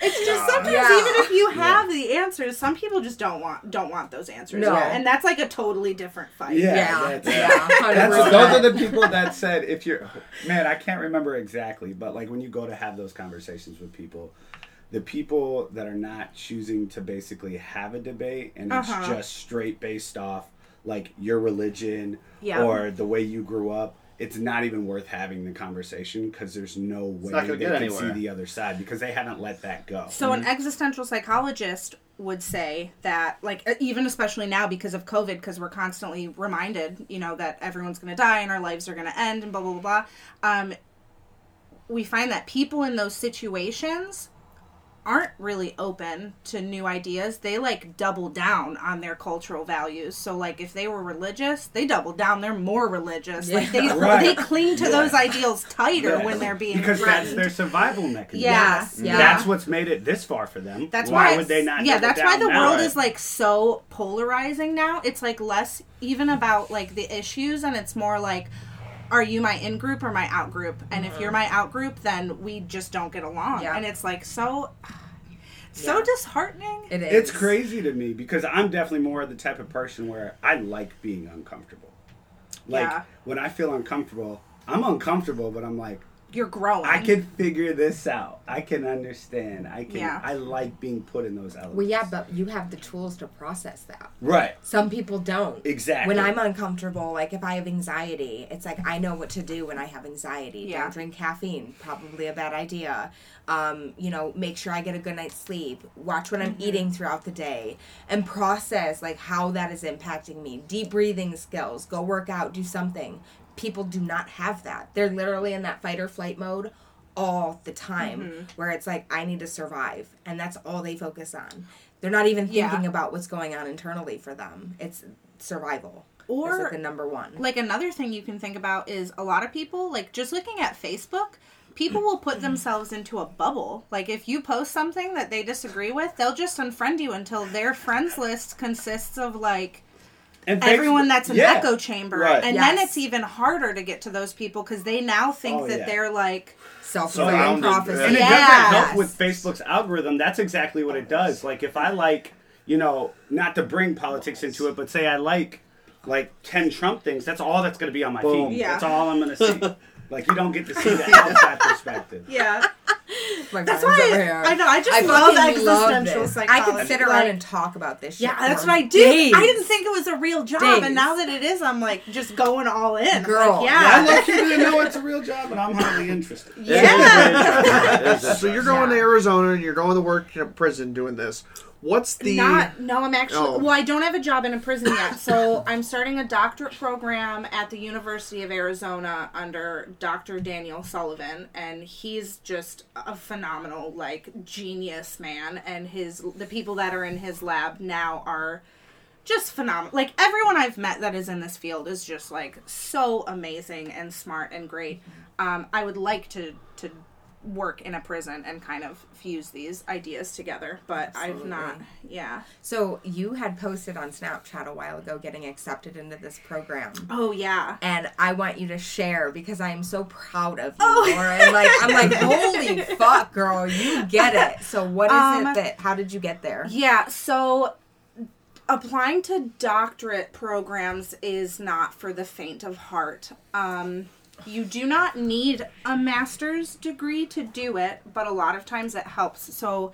it's just [laughs] sometimes Yeah. even if you have the answers, some people just don't want don't want those answers, No. and that's like a totally different fight. Yeah, Yeah. that's- Yeah. That's, those are the people that said if you're man i can't remember exactly but like when you go to have those conversations with people the people that are not choosing to basically have a debate and Uh-huh. it's just straight based off like your religion Yeah. or the way you grew up it's not even worth having the conversation because there's no way not they gonna can get see the other side because they haven't let that go So an existential psychologist would say that, like, even especially now because of COVID, because we're constantly reminded, you know, that everyone's going to die and our lives are going to end and blah blah blah. blah. Um, we find that people in those situations aren't really open to new ideas. They like double down on their cultural values. So like if they were religious, they double down. They're more religious. Like they [laughs] Right. they cling to those ideals tighter Yeah. when they're being because that's their survival mechanism Yeah, Yes. yeah. that's what's made it this far for them That's why why would they not Yeah, double that's why the now? world is like so polarizing now. It's like less even about like the issues, and it's more like, are you my in group or my out group? And if mm-hmm. you're my out group, then we just don't get along. Yeah. And it's like so, [sighs] so Yeah. disheartening. It is. It's crazy to me because I'm definitely more the type of person where I like being uncomfortable. Like Yeah. when I feel uncomfortable, I'm uncomfortable, but I'm like, you're growing. I can figure this out. I can understand. I can. Yeah. I like being put in those elements. Well, yeah, but you have the tools to process that. right. Some people don't. Exactly. When I'm uncomfortable, like if I have anxiety, it's like I know what to do when I have anxiety. Yeah. Don't drink caffeine, probably a bad idea. Um, you know, make sure I get a good night's sleep. Watch what I'm Mm-hmm. eating throughout the day and process like how that is impacting me. Deep breathing skills, go work out, do something. People do not have that. They're literally in that fight or flight mode all the time Mm-hmm. where it's like I need to survive and that's all they focus on. They're not even Yeah. thinking about what's going on internally for them. It's survival. Or- like the number one. like another thing you can think about is a lot of people like just looking at Facebook people will put themselves into a bubble like if you post something that they disagree with they'll just unfriend you until their friends list consists of like And everyone that's an yeah. echo chamber Right. and then it's even harder to get to those people because they now think Oh, that yeah. they're like Self Surrounded, fulfilling prophecy. And it Yeah. doesn't help with Facebook's algorithm. That's exactly what it does. Like if I like, you know, not to bring politics into it, but say I like like ten Trump things, that's all that's going to be on my Boom. feed. Yeah. That's all I'm going to see. [laughs] like you don't get to see the outside [laughs] perspective. yeah My that's friends why over I, here. I know i just I love fucking love existential this. psychology I could sit around like- and talk about this shit. yeah, that's for what I do. days. I didn't think it was a real job, Days. and now that it is, I'm like just going all in. Girl, like, I yeah, look you didn't know it's a real job, and I'm hardly interested. yeah. [laughs] [laughs] So you're going to Arizona and you're going to work in a prison doing this. What's the Not no, I'm actually Oh. well. I don't have a job in a prison yet, so [laughs] I'm starting a doctorate program at the University of Arizona under Dr. Daniel Sullivan, and he's just a phenomenal like genius man. And his the people that are in his lab now are just phenomenal. Like everyone I've met that is in this field is just like so amazing and smart and great. Um, I would like to to work in a prison and kind of fuse these ideas together, but I've not. Yeah. So you had posted on Snapchat a while ago getting accepted into this program. Oh yeah. And I want you to share because I am so proud of you, Oh. Lauren. Like I'm like, [laughs] holy fuck, girl, you get it. So what is Um, it that? How did you get there? Yeah, so applying to doctorate programs is not for the faint of heart. Um, you do not need a master's degree to do it, but a lot of times it helps. So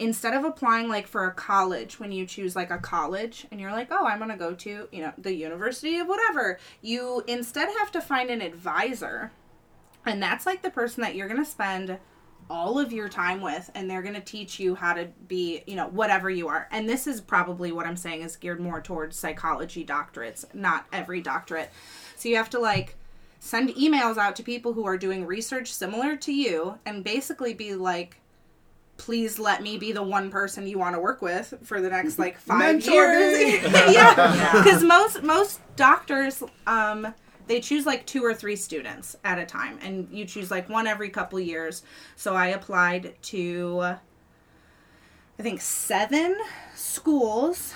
instead of applying like for a college when you choose like a college and you're like oh i'm going to go to you know the university of whatever you instead have to find an advisor and that's like the person that you're going to spend all of your time with and they're going to teach you how to be you know whatever you are and this is probably what i'm saying is geared more towards psychology doctorates not every doctorate so you have to like send emails out to people who are doing research similar to you and basically be like please let me be the one person you want to work with for the next like five years. [laughs] Yeah because most most doctors um they choose like two or three students at a time and you choose like one every couple years. So i applied to i think seven schools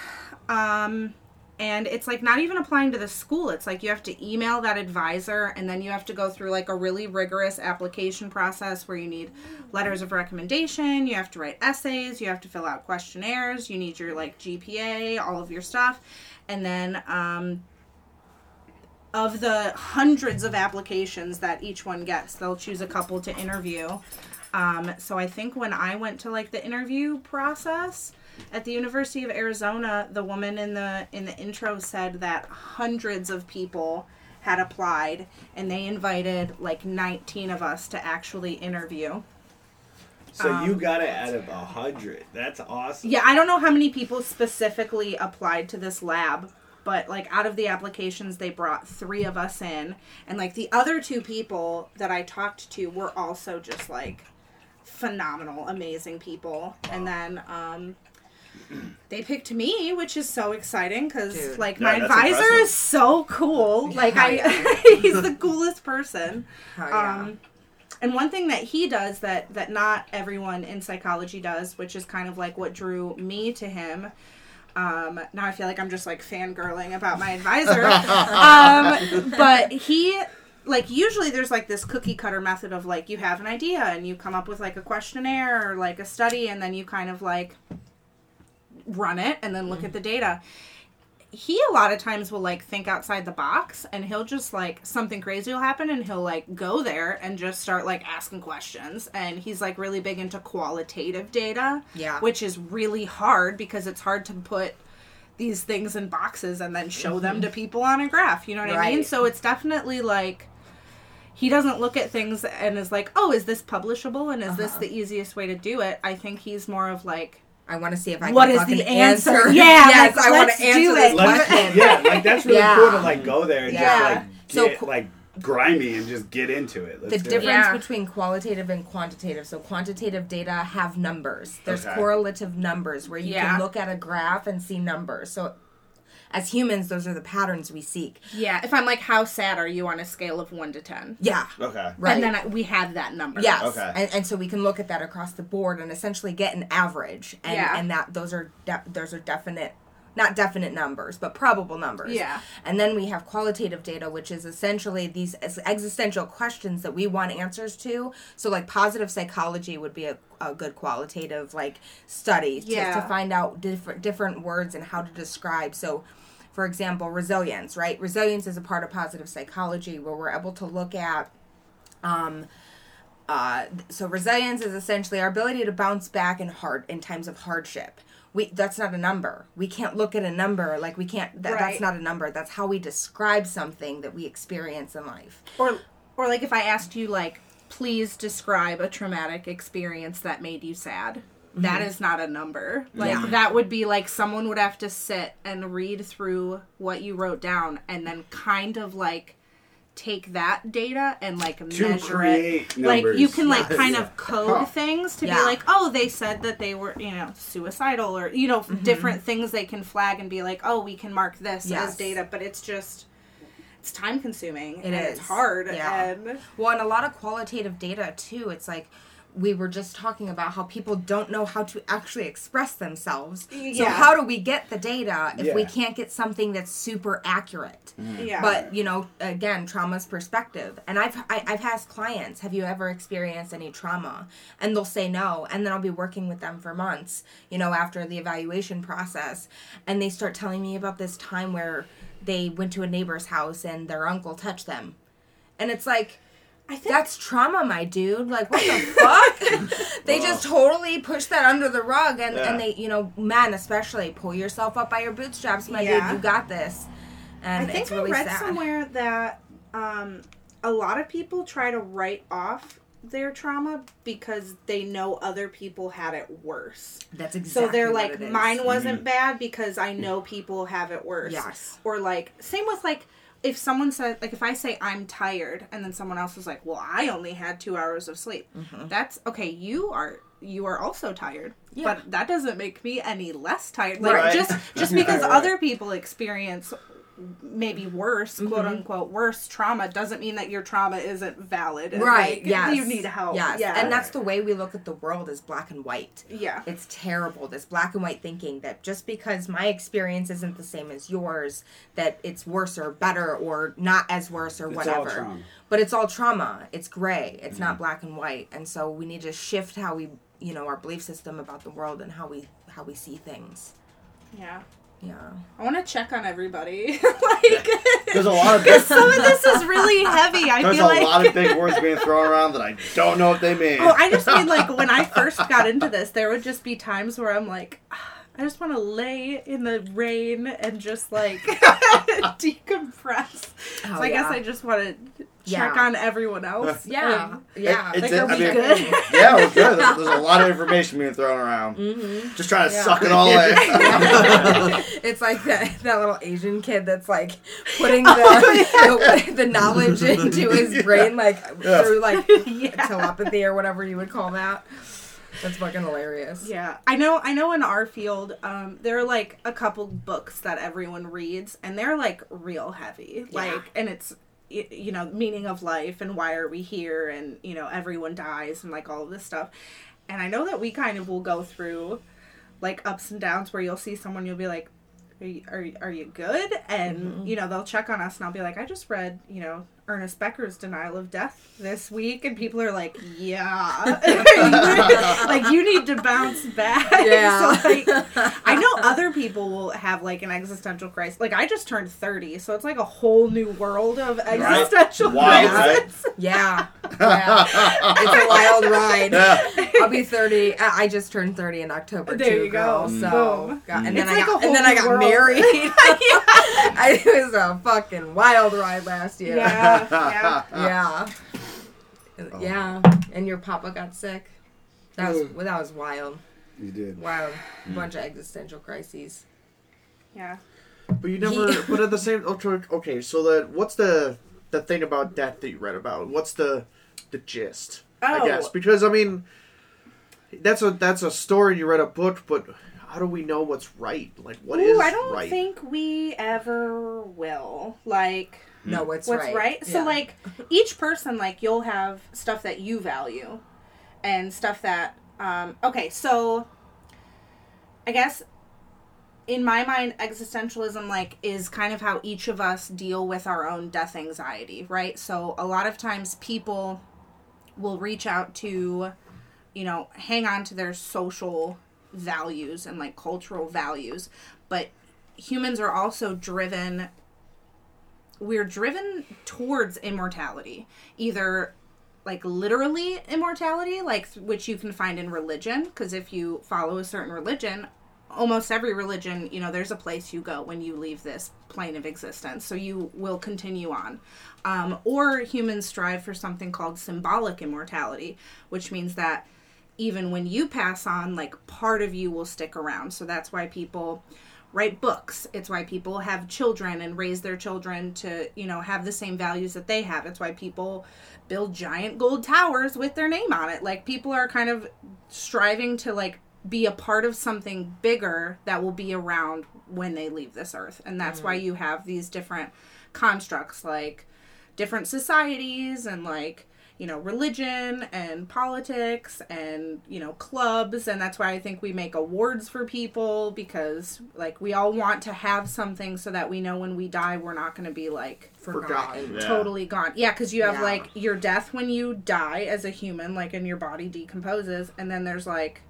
um and it's like not even applying to the school. It's like you have to email that advisor and then you have to go through like a really rigorous application process where you need letters of recommendation you have to write essays you have to fill out questionnaires you need your like gpa all of your stuff. And then um of the hundreds of applications that each one gets they'll choose a couple to interview. Um, so i think when i went to like the interview process at the university of arizona the woman in the in the intro said that hundreds of people had applied and they invited like 19 of us to actually interview So Um, you got it out of a hundred. That's awesome. yeah i don't know how many people specifically applied to this lab but like out of the applications they brought three of us in and like the other two people that i talked to were also just like phenomenal amazing people and then um they picked me which is so exciting because like Yeah, my advisor impressive. is so cool like Hell i [laughs] he's the coolest person Oh, yeah. um, and one thing that he does that that not everyone in psychology does, which is kind of like what drew me to him. Um, now I feel like I'm just like fangirling about my advisor. [laughs] um, but he like usually there's like this cookie cutter method of like you have an idea and you come up with like a questionnaire or like a study and then you kind of like run it and then look at the data. He a lot of times will like think outside the box and he'll just like something crazy will happen and he'll like go there and just start like asking questions. And he's like really big into qualitative data Yeah. which is really hard because it's hard to put these things in boxes and then show them to people on a graph you know what i mean? So it's definitely like he doesn't look at things and is like oh is this publishable and is this Uh-huh. the easiest way to do it? I think he's more of like I want to see if I What can is the answer? answer. Yeah, [laughs] yes, like, I want let's to answer do this it. Question. [laughs] yeah, like that's really Yeah. cool to like go there and Yeah. just like get qu- like grimy and just get into it. Let's the do difference it. Yeah. between qualitative and quantitative. So quantitative data have numbers. There's Okay. correlative numbers where you Yeah. can look at a graph and see numbers. So as humans, those are the patterns we seek. yeah if i'm like how sad are you on a scale of 1 to 10 Yeah. Okay. Right. and then I, we have that number Yes. Okay. And, and so we can look at that across the board and essentially get an average. And, Yeah. and that those are de- those are definite not definite numbers, but probable numbers. Yeah. And then we have qualitative data, which is essentially these existential questions that we want answers to. So, like, positive psychology would be a, a good qualitative, like, study to, Yeah. to find out different different words and how to describe. So, for example, resilience, right? Resilience is a part of positive psychology where we're able to look at um, uh, so resilience is essentially our ability to bounce back in hard in times of hardship. We that's not a number. We can't look at a number like we can't. That, Right. That's not a number. That's how we describe something that we experience in life. or or like if i asked you like please describe a traumatic experience that made you sad That mm-hmm. is not a number like Yeah. that would be like someone would have to sit and read through what you wrote down and then kind of like take that data and like To measure create it like you can like Yes. kind of code Huh. things to Yeah. be like oh they said that they were you know suicidal or you know Mm-hmm. different things they can flag and be like oh we can mark this Yes. as data but it's just it's time consuming It and is. it's hard Yeah. and Well, and a lot of qualitative data too. It's like we were just talking about how people don't know how to actually express themselves. Yeah. So how do we get the data if we can't get something that's super accurate? Mm-hmm. yeah But you know, again, trauma's perspective. And I've I, I've asked clients, "Have you ever experienced any trauma?" And they'll say no, and then I'll be working with them for months. You know, after the evaluation process, and they start telling me about this time where they went to a neighbor's house and their uncle touched them, and it's like. I think That's trauma, my dude. Like, what the fuck? [laughs] they just totally push that under the rug, and, Yeah. and they, you know, men especially, pull yourself up by your bootstraps, my Yeah. dude. You got this. And I think it's really I read sad. somewhere that um, a lot of people try to write off their trauma because they know other people had it worse. That's exactly So they're what like, it is. mine wasn't bad because I know people have it worse. Yes. Or like, same with like, if someone said, like, if I say I'm tired and then someone else is like, well, I only had two hours of sleep. Mm-hmm. That's okay. You are. You are also tired, Yeah. but that doesn't make me any less tired. Like Right. just just [laughs] because Right. other people experience maybe worse, Mm-hmm. quote unquote, worse trauma doesn't mean that your trauma isn't valid. Right. like, yes. You need help. Yes. Yeah. And that's the way we look at the world as black and white. yeah. It's terrible. This black and white thinking that just because my experience isn't the same as yours, that it's worse or better or not as worse or It's all whatever. trauma. But it's all trauma. It's gray. It's Mm-hmm. not black and white. And so we need to shift how we, you know, our belief system about the world and how we how we see things. Yeah. Yeah. I want to check on everybody. [laughs] [laughs] like, There's a lot of big, some of this is really heavy. I feel like. there's a like. lot of big words being thrown around that I don't know what they mean. Oh, I just mean like when I first got into this, there would just be times where I'm like, "Ah, I just want to lay in the rain and just like [laughs] [laughs] decompress. Oh, so I guess. I just want to check Yeah. on everyone else. [laughs] Yeah. Um, Yeah. It- like, it's- are I we mean, good? Yeah, we're good. There's, there's a lot of information being thrown around. Mm-hmm. Just trying to Yeah. suck it all in. it's like that, that little Asian kid that's like putting the, Oh, the, the knowledge into his brain like Yeah. through like yeah. telepathy or whatever you would call that. That's fucking hilarious. Yeah, I know. I know. In our field, um, there are like a couple books that everyone reads, and they're like real heavy. Like, and it's you know meaning of life and why are we here, and you know everyone dies and like all of this stuff. And I know that we kind of will go through like ups and downs where you'll see someone, you'll be like. Are you, are, you- are you good? And Mm-hmm. you know they'll check on us, and I'll be like, I just read you know Ernest Becker's denial of death this week, and people are like, "Yeah, [laughs] [laughs] like you need to bounce back." [laughs] Yeah. so like, I know other people will have like an existential crisis. Like I just turned thirty, so it's like a whole new world of existential Wild, right? crisis. Yeah. yeah. it's a wild ride. Yeah. I'll be 30. I I just turned 30 in October There too, you girl. go. So, Boom. God, and then It's I like got and then I got world. married. I, it was a fucking wild ride last year. Yeah, [laughs] yeah. Yeah. Oh. Yeah. And your papa got sick. That was well, that was wild. You did. Wild. Mm. Bunch of existential crises. yeah. But you never. but at the same. Oh, okay, okay. So that what's the the thing about death that you read about? What's the the gist? Oh. I Oh. guess because I mean, that's a that's a story. You read a book, but how do we know what's right? Like what is Ooh, I don't right? think we ever will. Like, No, what's, what's right? right. So Yeah. like each person like you'll have stuff that you value and stuff that um okay, so I guess in my mind existentialism like is kind of how each of us deal with our own death anxiety, right? So a lot of times people will reach out to you know, hang on to their social values and like cultural values, but humans are also driven we're driven towards immortality either like literally immortality like which you can find in religion because if you follow a certain religion almost every religion you know there's a place you go when you leave this plane of existence so you will continue on. Um, or humans strive for something called symbolic immortality which means that even when you pass on like part of you will stick around. So that's why people write books. It's why people have children and raise their children to you know have the same values that they have. It's why people build giant gold towers with their name on it. Like people are kind of striving to like be a part of something bigger that will be around when they leave this earth. And that's why mm. you have these different constructs like different societies and like you know religion and politics and you know clubs and that's why i think we make awards for people because like we all want to have something so that we know when we die we're not going to be like Forgotten. Yeah. totally gone yeah because you have Yeah. like your death when you die as a human like and your body decomposes and then there's like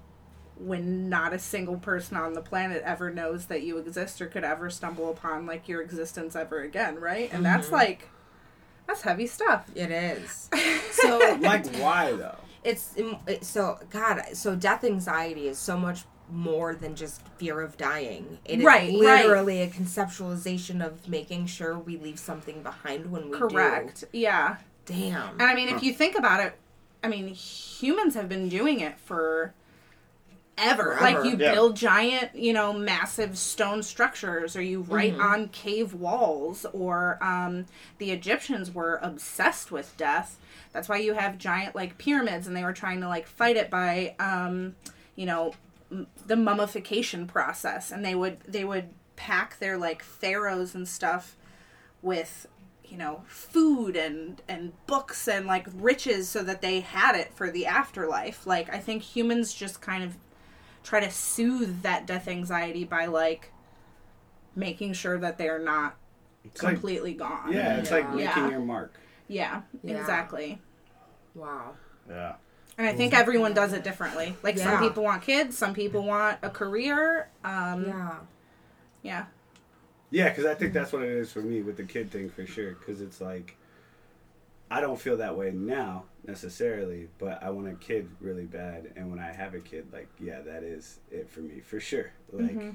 when not a single person on the planet ever knows that you exist or could ever stumble upon like your existence ever again right and that's mm-hmm. like that's heavy stuff It is. [laughs] So Like why though? it's it- so God. So death anxiety is so much more than just fear of dying. It is Right, right. literally a conceptualization of making sure we leave something behind when we do. correct yeah. Damn. And I mean, if you think about it, I mean, humans have been doing it for ever. Like you Yeah. build giant, you know, massive stone structures, or you write on cave walls, or um, the Egyptians were obsessed with death. That's why you have giant like pyramids, and they were trying to like fight it by, um, you know, m- the mummification process, and they would they would pack their like pharaohs and stuff with you know food and and books and like riches so that they had it for the afterlife like i think humans just kind of try to soothe that death anxiety by like making sure that they're not It's like completely gone yeah, it's like making Yeah. your mark. yeah Yeah. exactly Wow. Yeah. and i think everyone does it differently like Yeah. some people want kids some people want a career um yeah, Yeah. Yeah, because I think that's what it is for me with the kid thing for sure. Because it's like, I don't feel that way now necessarily, but I want a kid really bad. And when I have a kid, like, yeah, that is it for me for sure. Like, Mm-hmm.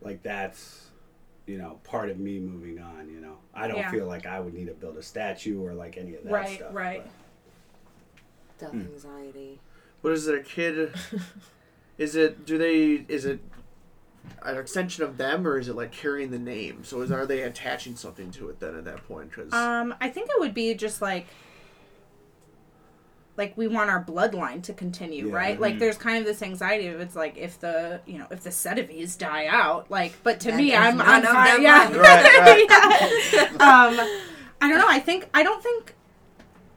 like that's, you know, part of me moving on. You know, I don't Yeah. feel like I would need to build a statue or like any of that right stuff. right right. Death Hmm. anxiety. What is it? A kid? [laughs] is it? Do they? Is it an extension of them, or is it like carrying the name? So is are they attaching something to it then at that point? Because Um, I think it would be just like like we want our bloodline to continue, Yeah. right? Like there's kind of this anxiety of it's like if the you know if the Sedavies die out, like but to Then me I'm none I'm of yeah. left. Right, [laughs] Yeah. Um, I don't know. I think I don't think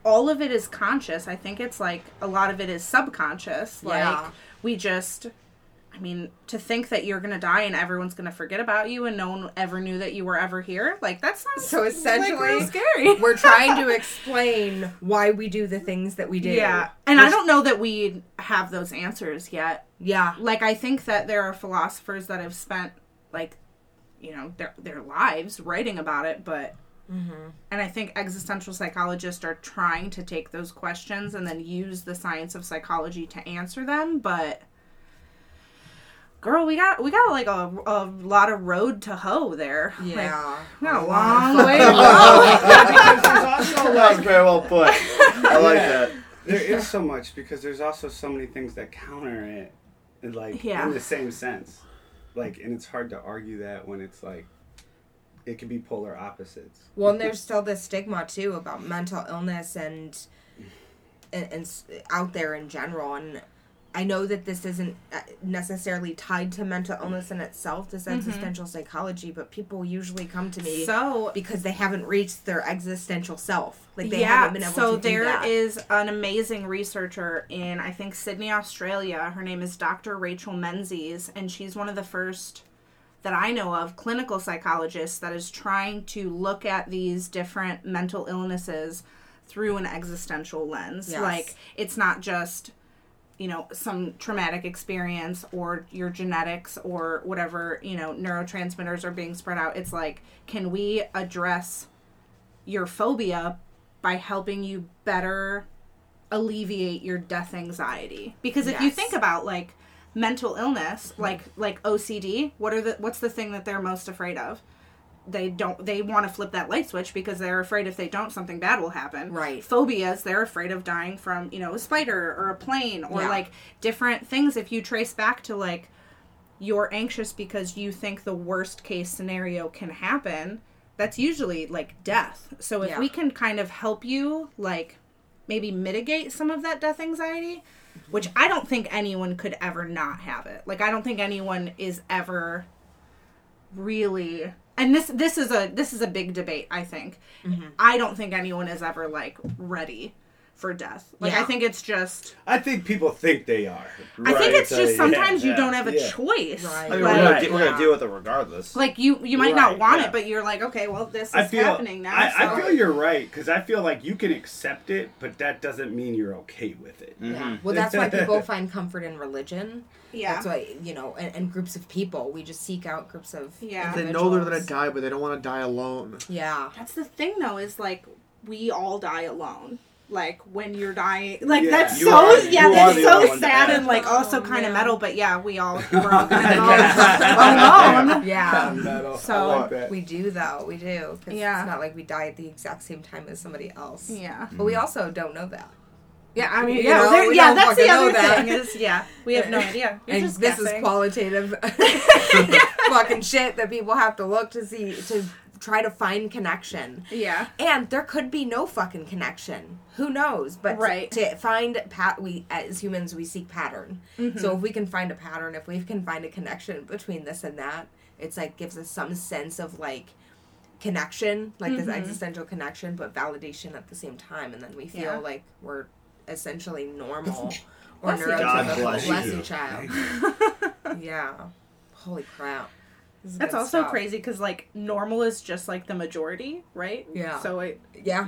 all of it is conscious. I think it's like a lot of it is subconscious. Like Yeah. we just I mean, to think that you're gonna die and everyone's gonna forget about you and no one ever knew that you were ever here, like that sounds So essentially- like, scary. [laughs] We're trying to [laughs] explain why we do the things that we do. Yeah, and I don't know that we have those answers yet. Yeah. Like, I think that there are philosophers that have spent like, you know, their their lives writing about it, but. Mm-hmm. And I think existential psychologists are trying to take those questions and then use the science of psychology to answer them, but girl, we got we got like a, a lot of road to hoe there. Like, Yeah. we got a A lot of long [laughs] way to go. Yeah, because [laughs] there's also That was like very well put. I like Yeah. that. there is so much because there's also so many things that counter it, and like Yeah. in the same sense, like and it's hard to argue that when it's like it can be polar opposites. Well, and there's still this stigma too about mental illness and, and and out there in general. And I know that this isn't uh, necessarily tied to mental illness in itself, this existential psychology, but people usually come to me So because they haven't reached their existential self. Like they yeah, haven't been able so to do there is an amazing researcher in I think Sydney, Australia. Her name is Dr. Rachel Menzies, and she's one of the first that I know of clinical psychologists that is trying to look at these different mental illnesses through an existential lens. Yes. Like it's not just you know some traumatic experience or your genetics or whatever you know neurotransmitters are being spread out it's like can we address your phobia by helping you better alleviate your death anxiety? Because if you think about like mental illness mm-hmm. like like OCD what are the what's the thing that they're most afraid of they don't they want to flip that light switch because they're afraid if they don't something bad will happen Right. phobias they're afraid of dying from you know a spider or a plane or Yeah. like different things if you trace back to like you're anxious because you think the worst case scenario can happen that's usually like death so if Yeah. we can kind of help you like maybe mitigate some of that death anxiety which i don't think anyone could ever not have it like i don't think anyone is ever really and this this is a this is a big debate i think Mm-hmm. i don't think anyone is ever like ready for death like i think it's just I think people think they are. i think it's so, just yeah, sometimes you yeah, don't have a yeah. choice Right. I mean, like, we're, gonna, Right. we're gonna deal with it regardless. like you you might not want yeah. it but you're like okay well this is I feel happening now I, so I feel you're right because I feel like you can accept it, but that doesn't mean you're okay with it. Mm-hmm. Yeah. Well, that's why people [laughs] find comfort in religion. yeah That's why you know, and, and groups of people. We just seek out groups of Yeah. They know they're gonna die, but they don't want to die alone. Yeah. that's the thing though is like we all die alone like when you're dying like Yeah. that's You so are- yeah that's so only one to sad die. and like also Oh, kind of metal but yeah we all we're all gonna go alone Yeah. Metal. So- like. We do though. We do. 'cause Yeah. It's not like we die at the exact same time as somebody else. yeah But we also don't know that. yeah i mean You yeah know, there- yeah that's the other thing is yeah we have no [laughs] idea You're and just this is qualitative [laughs] [laughs] fucking shit that people have to look to see to try to find connection. yeah And there could be no fucking connection. Who knows? But Right. to, to find pat, we as humans we seek pattern. Mm-hmm. So if we can find a pattern, if we can find a connection between this and that, it's like gives us some sense of like connection, like Mm-hmm. this existential connection, but validation at the same time, and then we feel Yeah. like we're essentially normal or Bless you. God neurotypical. bless Bless you. you, child. [laughs] yeah. Holy crap. This is That's also stuff. crazy because like normal is just like the majority, right? Yeah. So it, Yeah.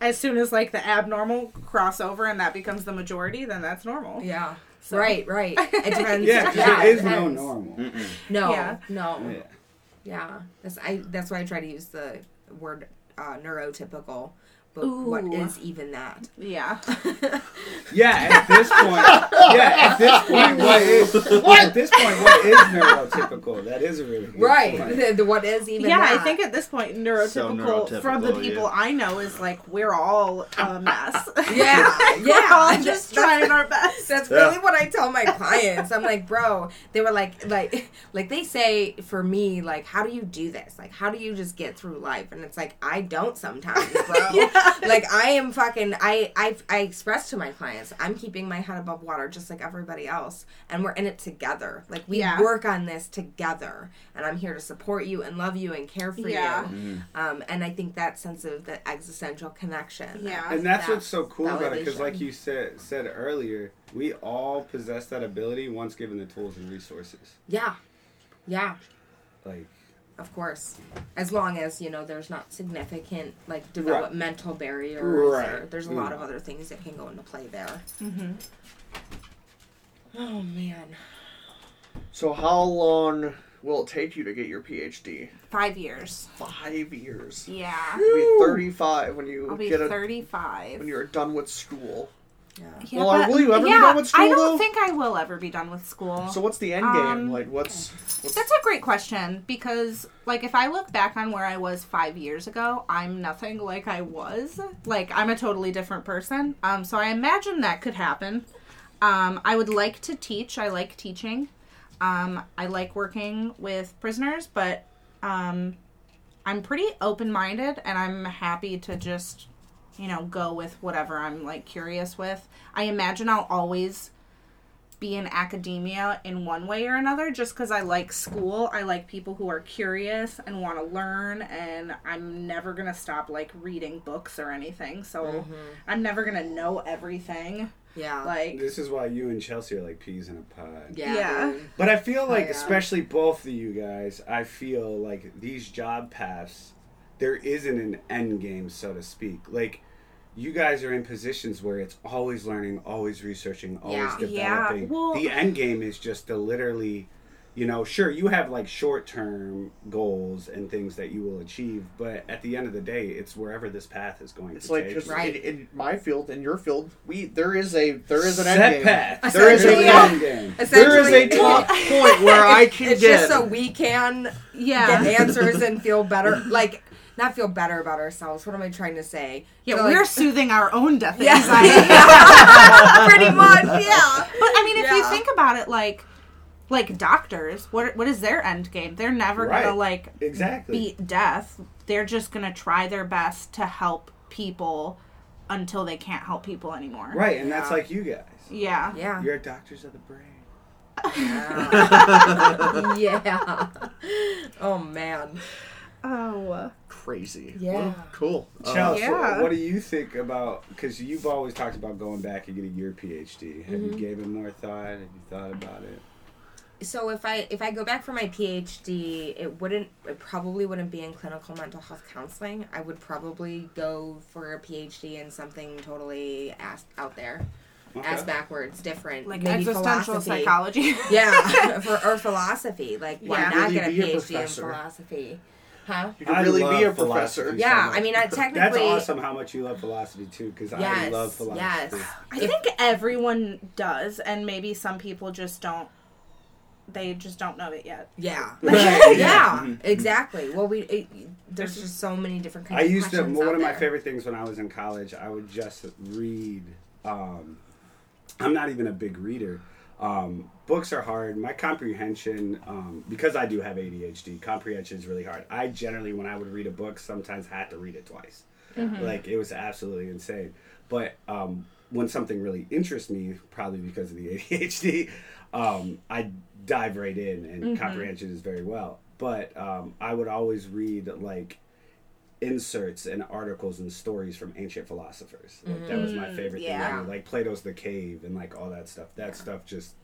as soon as like the abnormal crossover and that becomes the majority, then that's normal. Yeah. So- Right, right. [laughs] It depends. Yeah, 'cause yeah, there it is no normal. Mm-mm. No, Yeah. no. Yeah. Yeah. That's I that's why I try to use the word uh, neurotypical. But Ooh. is even that? Yeah. [laughs] Yeah, at this point, yeah, at this point, what is at this point what is neurotypical? That is a really good Right. point. The, the what is even yeah, that? I think at this point, neurotypical, from the people yeah. I know is like we're all a [laughs] mess. Yeah, [laughs] we're yeah. all just trying our best. That's Yeah. really what I tell my clients. I'm like, bro, they were like, like, like they say for me, like, how do you do this? Like, how do you just get through life? And it's like, I don't sometimes, bro. Yeah. [laughs] like I am fucking I I I express to my clients I'm keeping my head above water just like everybody else and we're in it together. Like we Yeah. work on this together and I'm here to support you and love you and care for Yeah. you. Um and I think that sense of the existential connection. Yeah. and that's that what's so cool about it because like you said said earlier we all possess that ability once given the tools and resources Yeah. Yeah. like Of course. As long as, you know, there's not significant like developmental barriers Right. or there's a lot Mm. of other things that can go into play there. Mm-hmm. Oh man. So how long will it take you to get your PhD? Five years. Five years. Yeah. You'll be 35 when you I'll be get a, 35. when you're done with school. Yeah. Yeah, Well, but- will you ever be done with school, I don't though? think I will ever be done with school. So what's the end game? Um, like what's what's That's a great question because, like, if I look back on where I was five years ago, I'm nothing like I was. Like, I'm a totally different person. Um, so I imagine that could happen. Um, I would like to teach. I like teaching. Um, I like working with prisoners, but um, I'm pretty open minded and I'm happy to just, you know, go with whatever I'm like curious with. I imagine I'll always be in academia in one way or another just because I like school. I like people who are curious and want to learn, and I'm never going to stop like reading books or anything. So mm-hmm. I'm never going to know everything. Yeah. Like, this is why you and chelsea are like peas in a pod yeah. Yeah. But I feel like, yeah. especially both of you guys, I feel like these job paths, there isn't an end game, so to speak. Like, you guys are in positions where it's always learning, always researching, always Yeah. Yeah, developing. well- the end game is just to literally, you know, sure, you have like short term goals and things that you will achieve, but at the end of the day, it's wherever this path is going it's to like take. because you. Right. in, in my field, in your field, we there is a there is an Set end game. path. [laughs] There is a Essentially, end end game. There is a top point where I [laughs] can it's get. just so we can yeah. get answers and feel better. Like, not feel better about ourselves. What am I trying to say? Yeah, So, we're like- soothing our own [laughs] death Yeah. anxiety. [laughs] pretty much. Yeah. But I mean, if you think about it, like, like doctors, what what is their end game? They're never Right. gonna like Exactly. beat death. They're just gonna try their best to help people until they can't help people anymore. Right, and that's like you guys. Yeah. Yeah. You're doctors of the brain. yeah. [laughs] Oh man. Oh. crazy. Yeah. Well, cool. Uh, Chelsea, yeah. what do you think about? Because you've always talked about going back and getting your PhD. Have Mm-hmm. you gave it more thought? Have you thought about it? So if I if I go back for my PhD, it wouldn't it probably wouldn't be in clinical mental health counseling. I would probably go for a PhD in something totally ass out there, ass Okay. backwards, different, Like maybe existential philosophy. psychology. Yeah, [laughs] for or philosophy. Like why Yeah. not Really get a be a PhD in philosophy? Huh? You could I really be a professor. so Yeah, much. I mean, I That's awesome how much you love philosophy too, because I love philosophy. yes. I think everyone does, and maybe some people just don't. They just don't know it yet. Yeah. [laughs] Right, yeah, Mhm. exactly. Well, we it, there's just so many different kinds I of used to. One out of my there. favorite things when I was in college, I would just read. Um, I'm not even a big reader. Um, books are hard. My comprehension, um, because I do have ADHD, comprehension is really hard. I generally, when I would read a book, sometimes had to read it twice. Like it was absolutely insane. But um, when something really interests me, probably because of the [laughs] ADHD, um, I dive right in, and comprehension is very well. But um, I would always read like inserts and articles and stories from ancient philosophers. Like that was my favorite yeah. thing. Like Plato's The Cave and like all that stuff. That stuff just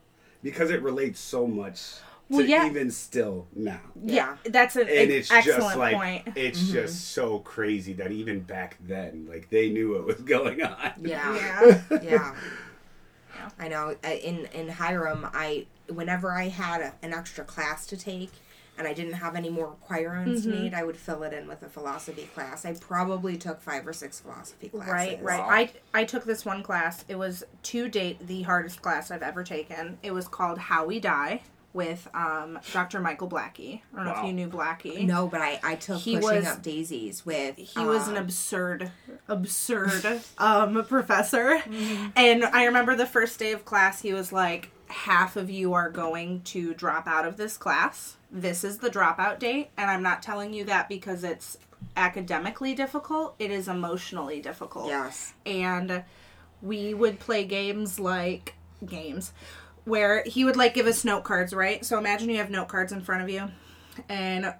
because it relates so much Well, to yeah. even still now. Yeah, that's an And it's excellent just like point. it's mm-hmm. just so crazy that even back then, like they knew what was [laughs] going on. Yeah. Yeah. yeah. [laughs] I know. In in Hiram, I whenever I had a, an extra class to take, and I didn't have any more requirements to need, I would fill it in with a philosophy class. I probably took five or six philosophy classes. Right, right. I I took this one class. It was to date the hardest class I've ever taken. It was called How We Die with um, Dr. Michael Blackie. I don't know if you knew Blackie. No, but I I took He pushing was- up daisies with. He was an um, absurd, absurd [laughs] um, professor. Mm-hmm. And I remember the first day of class, he was like, half of you are going to drop out of this class. This is the dropout date. And I'm not telling you that because it's academically difficult, it is emotionally difficult. Yes. And we would play games like games where he would like give us note cards, right? So imagine you have note cards in front of you and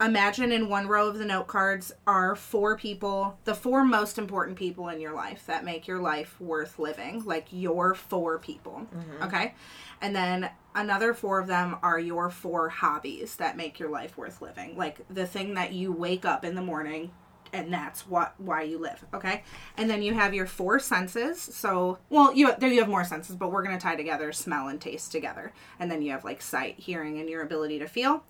imagine in one row of the note cards are four people, the four most important people in your life that make your life worth living, like your four people. Mm-hmm. Okay? And then another four of them are your four hobbies that make your life worth living, like the thing that you wake up in the morning and that's what why you live okay and then you have your four senses so well you there you have more senses but we're going to tie together smell and taste together and then you have like sight hearing and your ability to feel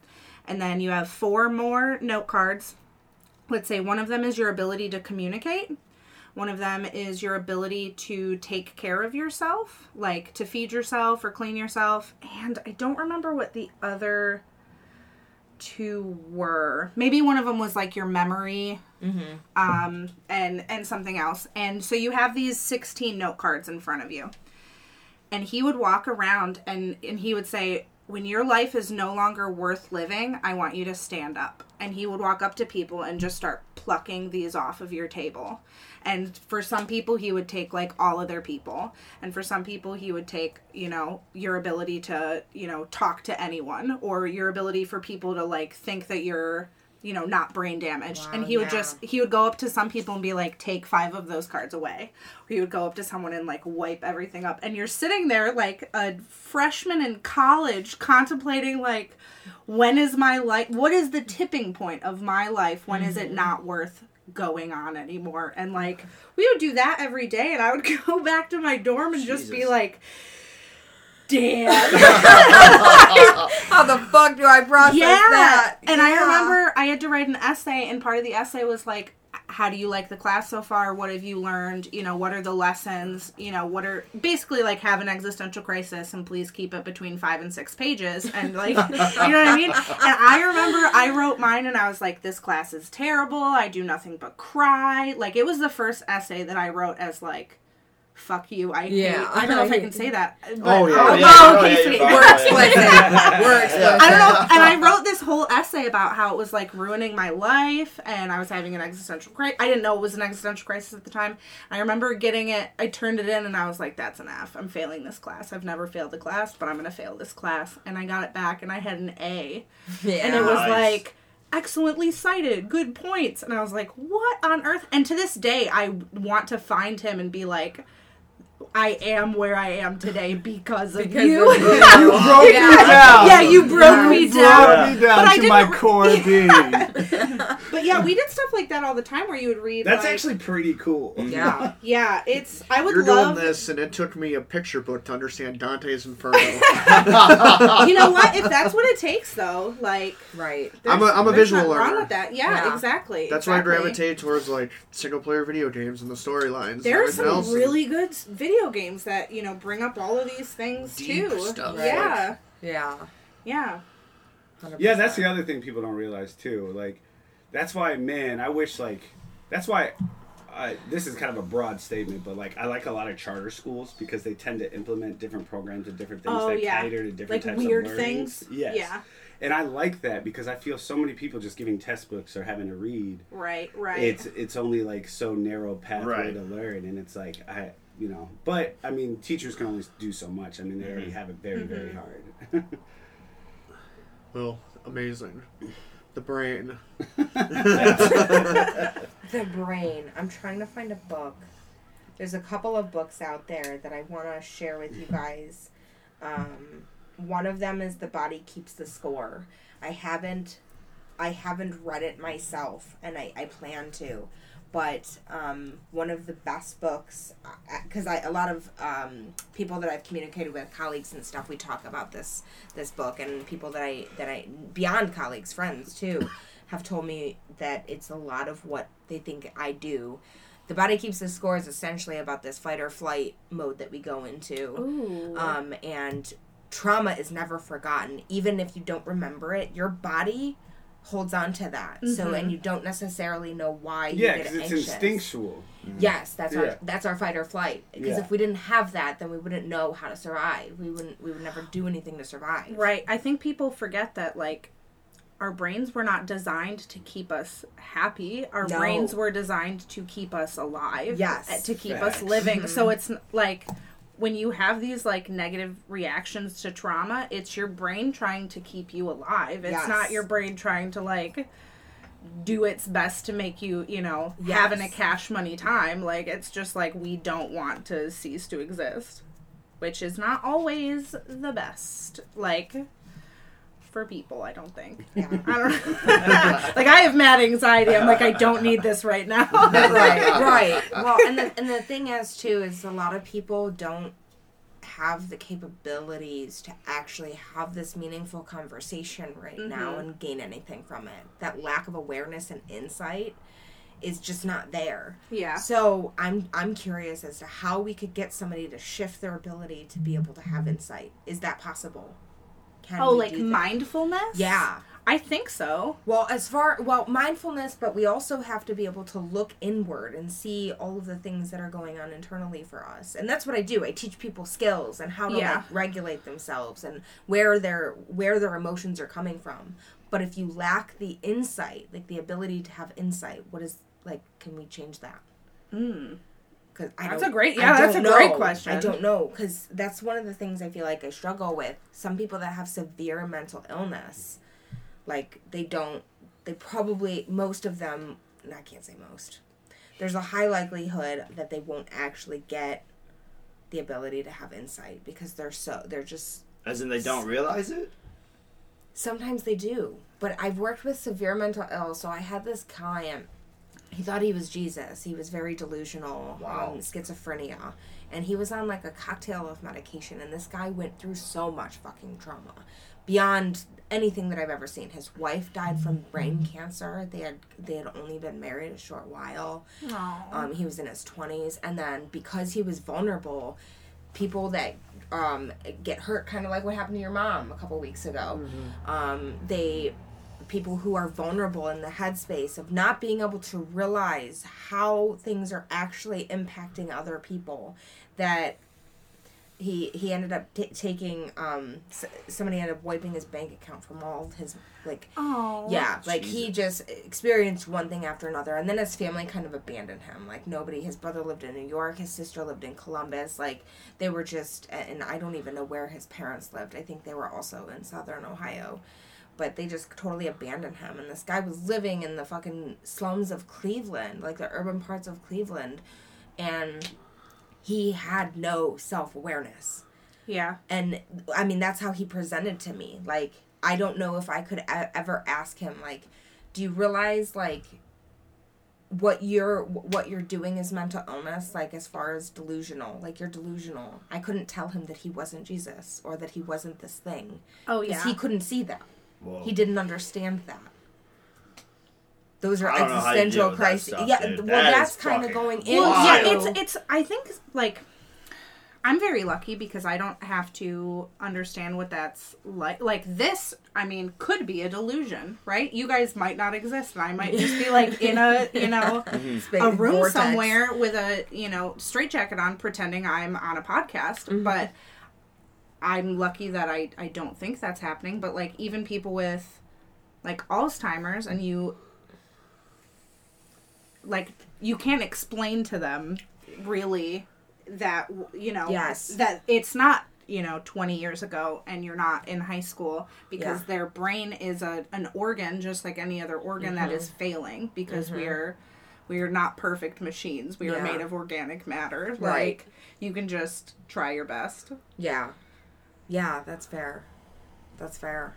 and then you have four more note cards. Let's say one of them is your ability to communicate. One of them is your ability to take care of yourself like to feed yourself or clean yourself. And i don't remember what the other two were. Maybe one of them was like your memory um and and something else. And so you have these 16 note cards in front of you. And he would walk around and and he would say when your life is no longer worth living i want you to stand up. And he would walk up to people and just start plucking these off of your table. And for some people he would take like all of their people. And for some people he would take you know your ability to you know talk to anyone or your ability for people to like think that you're you know not brain damaged. Wow, and he would yeah. just he would go up to some people and be like take five of those cards away. Or he would go up to someone and like wipe everything up. And you're sitting there like a freshman in college contemplating like when is my life what is the tipping point of my life? When is it mm-hmm. not worth going on anymore? And like we would do that every day and i would [laughs] go back to my dorm and just be like damn [laughs] How the fuck do I process yeah. that? And I remember I had to write an essay, and part of the essay was like, how do you like the class so far? What have you learned? You know, what are the lessons? You know, what are basically like have an existential crisis and please keep it between five and six pages. And like, [laughs] you know what I mean? And I remember I wrote mine and I was like, this class is terrible. I do nothing but cry. Like, it was the first essay that I wrote as like, fuck you. I Yeah. hate. I don't know if I can say that. But, Oh, yeah. Oh, Oh, yeah. oh, Oh, okay, yeah, sweet. you're We're explicit. [laughs] We're explicit. I don't know. And I wrote this whole essay about how it was like ruining my life and I was having an existential crisis. I didn't know it was an existential crisis at the time. I remember getting it, I turned it in and I was like, that's an F. I'm failing this class. I've never failed a class, but I'm going to fail this class. And I got it back and I had an A. Yeah. And it was Nice. like, excellently cited, good points. And I was like, what on earth? And to this day, I want to find him and be like, I am where I am today because of Because you. of [laughs] you. You broke me down. yeah, you broke Yeah. me You down. broke me down But I to my didn't re- core [laughs] being. But yeah, we did stuff like that all the time where you would read. That's like- actually pretty cool. Yeah. yeah. It's I would You're love. doing this, and it took me a picture book to understand Dante's Inferno. [laughs] You know what? If that's what it takes, though, like Right. I'm a, I'm a visual nothing wrong learner. with that. Yeah, Yeah. exactly. That's why I exactly. gravitate towards like single player video games and the storylines. There are and some else. really good video games that you know bring up all of these things Deep too. stuff. Yeah, Yeah. yeah. 100%. Yeah, that's the other thing people don't realize too. Like, that's why, man, I wish like, that's why. I, this is kind of a broad statement, but like I like a lot of charter schools because they tend to implement different programs and different things Oh, that yeah. cater to different Like types weird of learnings. things. Yes. Yeah. And I like that because I feel so many people just giving test books or having to read. Right. Right. It's it's only like so narrow pathway Right. to learn, and it's like I you know, but I mean, teachers can only do so much. I mean, they Mm-hmm. already have it very very hard. [laughs] Well, amazing. The brain. [laughs] The brain. I'm trying to find a book. There's a couple of books out there that I want to share with you guys. Um, one of them is The Body Keeps the Score. I haven't I haven't read it myself and I, I plan to. But um, one of the best books, because I a lot of um, people that I've communicated with, colleagues and stuff, we talk about this this book, and people that I that I beyond colleagues, friends too, have told me that it's a lot of what they think I do. The body keeps the score is essentially about this fight or flight mode that we go into. Um, and trauma is never forgotten. Even if you don't remember it, your body holds on to that. So, and mm-hmm. you don't necessarily know why you yeah, get because it's anxious. instinctual. Mm-hmm. Yes, that's Yeah. our that's our fight or flight. Because Yeah. if we didn't have that, then we wouldn't know how to survive. We wouldn't we would never do anything to survive. Right. I think people forget that like our brains were not designed to keep us happy. Our No. brains were designed to keep us alive. Yes. uh, To keep Facts. us living. So mm-hmm. it's like when you have these like negative reactions to trauma, it's your brain trying to keep you alive. It's Yes. not your brain trying to like do its best to make you, you know, having a cash money time. Like it's just like we don't want to cease to exist, which is not always the best. Like for people, I don't think. Yeah. I don't [laughs] like I have mad anxiety. I'm like I don't need this right now. [laughs] right, right. Well, and the and the thing is too is a lot of people don't have the capabilities to actually have this meaningful conversation right now mm-hmm. and gain anything from it. That lack of awareness and insight is just not there. Yeah. So I'm I'm curious as to how we could get somebody to shift their ability to be able to have insight. Is that possible? Can Oh, like mindfulness? Yeah. I think so. Well, as far well, mindfulness, but we also have to be able to look inward and see all of the things that are going on internally for us. And that's what I do. I teach people skills and how to Yeah. like regulate themselves and where their where their emotions are coming from. But if you lack the insight, like the ability to have insight, what is like can we change that? Mm. Cuz I That's don't- a great- yeah, that's don't a great question. I don't know cuz that's one of the things I feel like I struggle with. Some people that have severe mental illness like they don't they probably most of them i can't say most there's a high likelihood that they won't actually get the ability to have insight because they're so they're just As in, they don't realize it. sometimes they do but i've worked with severe mental ill so i had this client he thought he was jesus. He was very delusional Wow. on schizophrenia. And he was on like a cocktail of medication and this guy went through so much fucking trauma. Beyond anything that i've ever seen. His wife died from brain cancer. They had they had only been married a short while. Um, he was in his 20s and then because he was vulnerable people that um, get hurt kind of like what happened to your mom a couple weeks ago um, they people who are vulnerable in the headspace of not being able to realize how things are actually impacting other people that he he ended up t- taking um s- somebody ended up wiping his bank account from all his like Oh. yeah, like he just experienced one thing after another, and then his family kind of abandoned him. Like nobody, his brother lived in New York, his sister lived in Columbus. Like they were just, and I don't even know where his parents lived. I think they were also in Southern Ohio, but they just totally abandoned him. And this guy was living in the fucking slums of Cleveland, like the urban parts of Cleveland, and he had no self awareness Yeah. and i mean that's how he presented to me like i don't know if i could e- ever ask him like do you realize like what you're what you're doing is mental illness like as far as delusional like you're delusional i couldn't tell him that he wasn't jesus or that he wasn't this thing oh yeah. he couldn't see that Whoa. he didn't understand that those are I don't know how you deal existential crises yeah dude. well That that's kind of going into yeah, it's it's. I think like I'm very lucky because I don't have to understand what that's like. Like this, I mean, could be a delusion, right? You guys might not exist, and I might just be like [laughs] in a you know a room vortex. somewhere with a you know straitjacket on, pretending I'm on a podcast. Mm-hmm. But I'm lucky that I I don't think that's happening. But like even people with like Alzheimer's, and you like you can't explain to them really that you know Yes. that it's not you know 20 years ago and you're not in high school because Yeah. their brain is a an organ just like any other organ that Mm-hmm. is failing because we're we're not perfect machines we are made of organic matter Right. like you can just try your best Yeah. Yeah, that's fair. That's fair.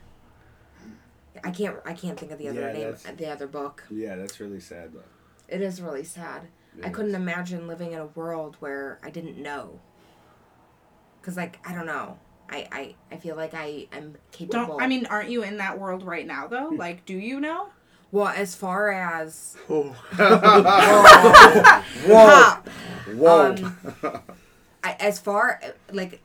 I can't I can't think of the other Yeah, name the other book. Yeah, that's really sad though. It is really sad. It I couldn't imagine living in a world where I didn't know. Cuz like I don't know. I I I feel like I am capable. don't i mean aren't you in that world right now though [laughs] like do you know well, as far as Oh. [laughs] Whoa. Whoa. Um, I, as far like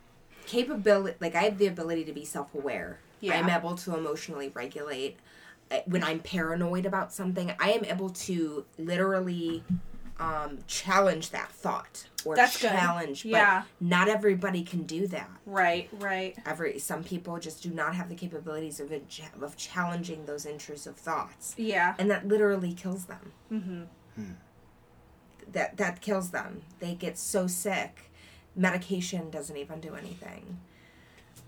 capability like i have the ability to be self-aware Yeah. i'm able to emotionally regulate Uh, when i'm paranoid about something i am able to literally um, challenge that thought or That's good. challenge. Yeah. But not everybody can do that. Right, right. Every some people just do not have the capabilities of of challenging those intrusive thoughts, Yeah. and that literally kills them. Mm-hmm. That that kills them. They get so sick. Medication doesn't even do anything,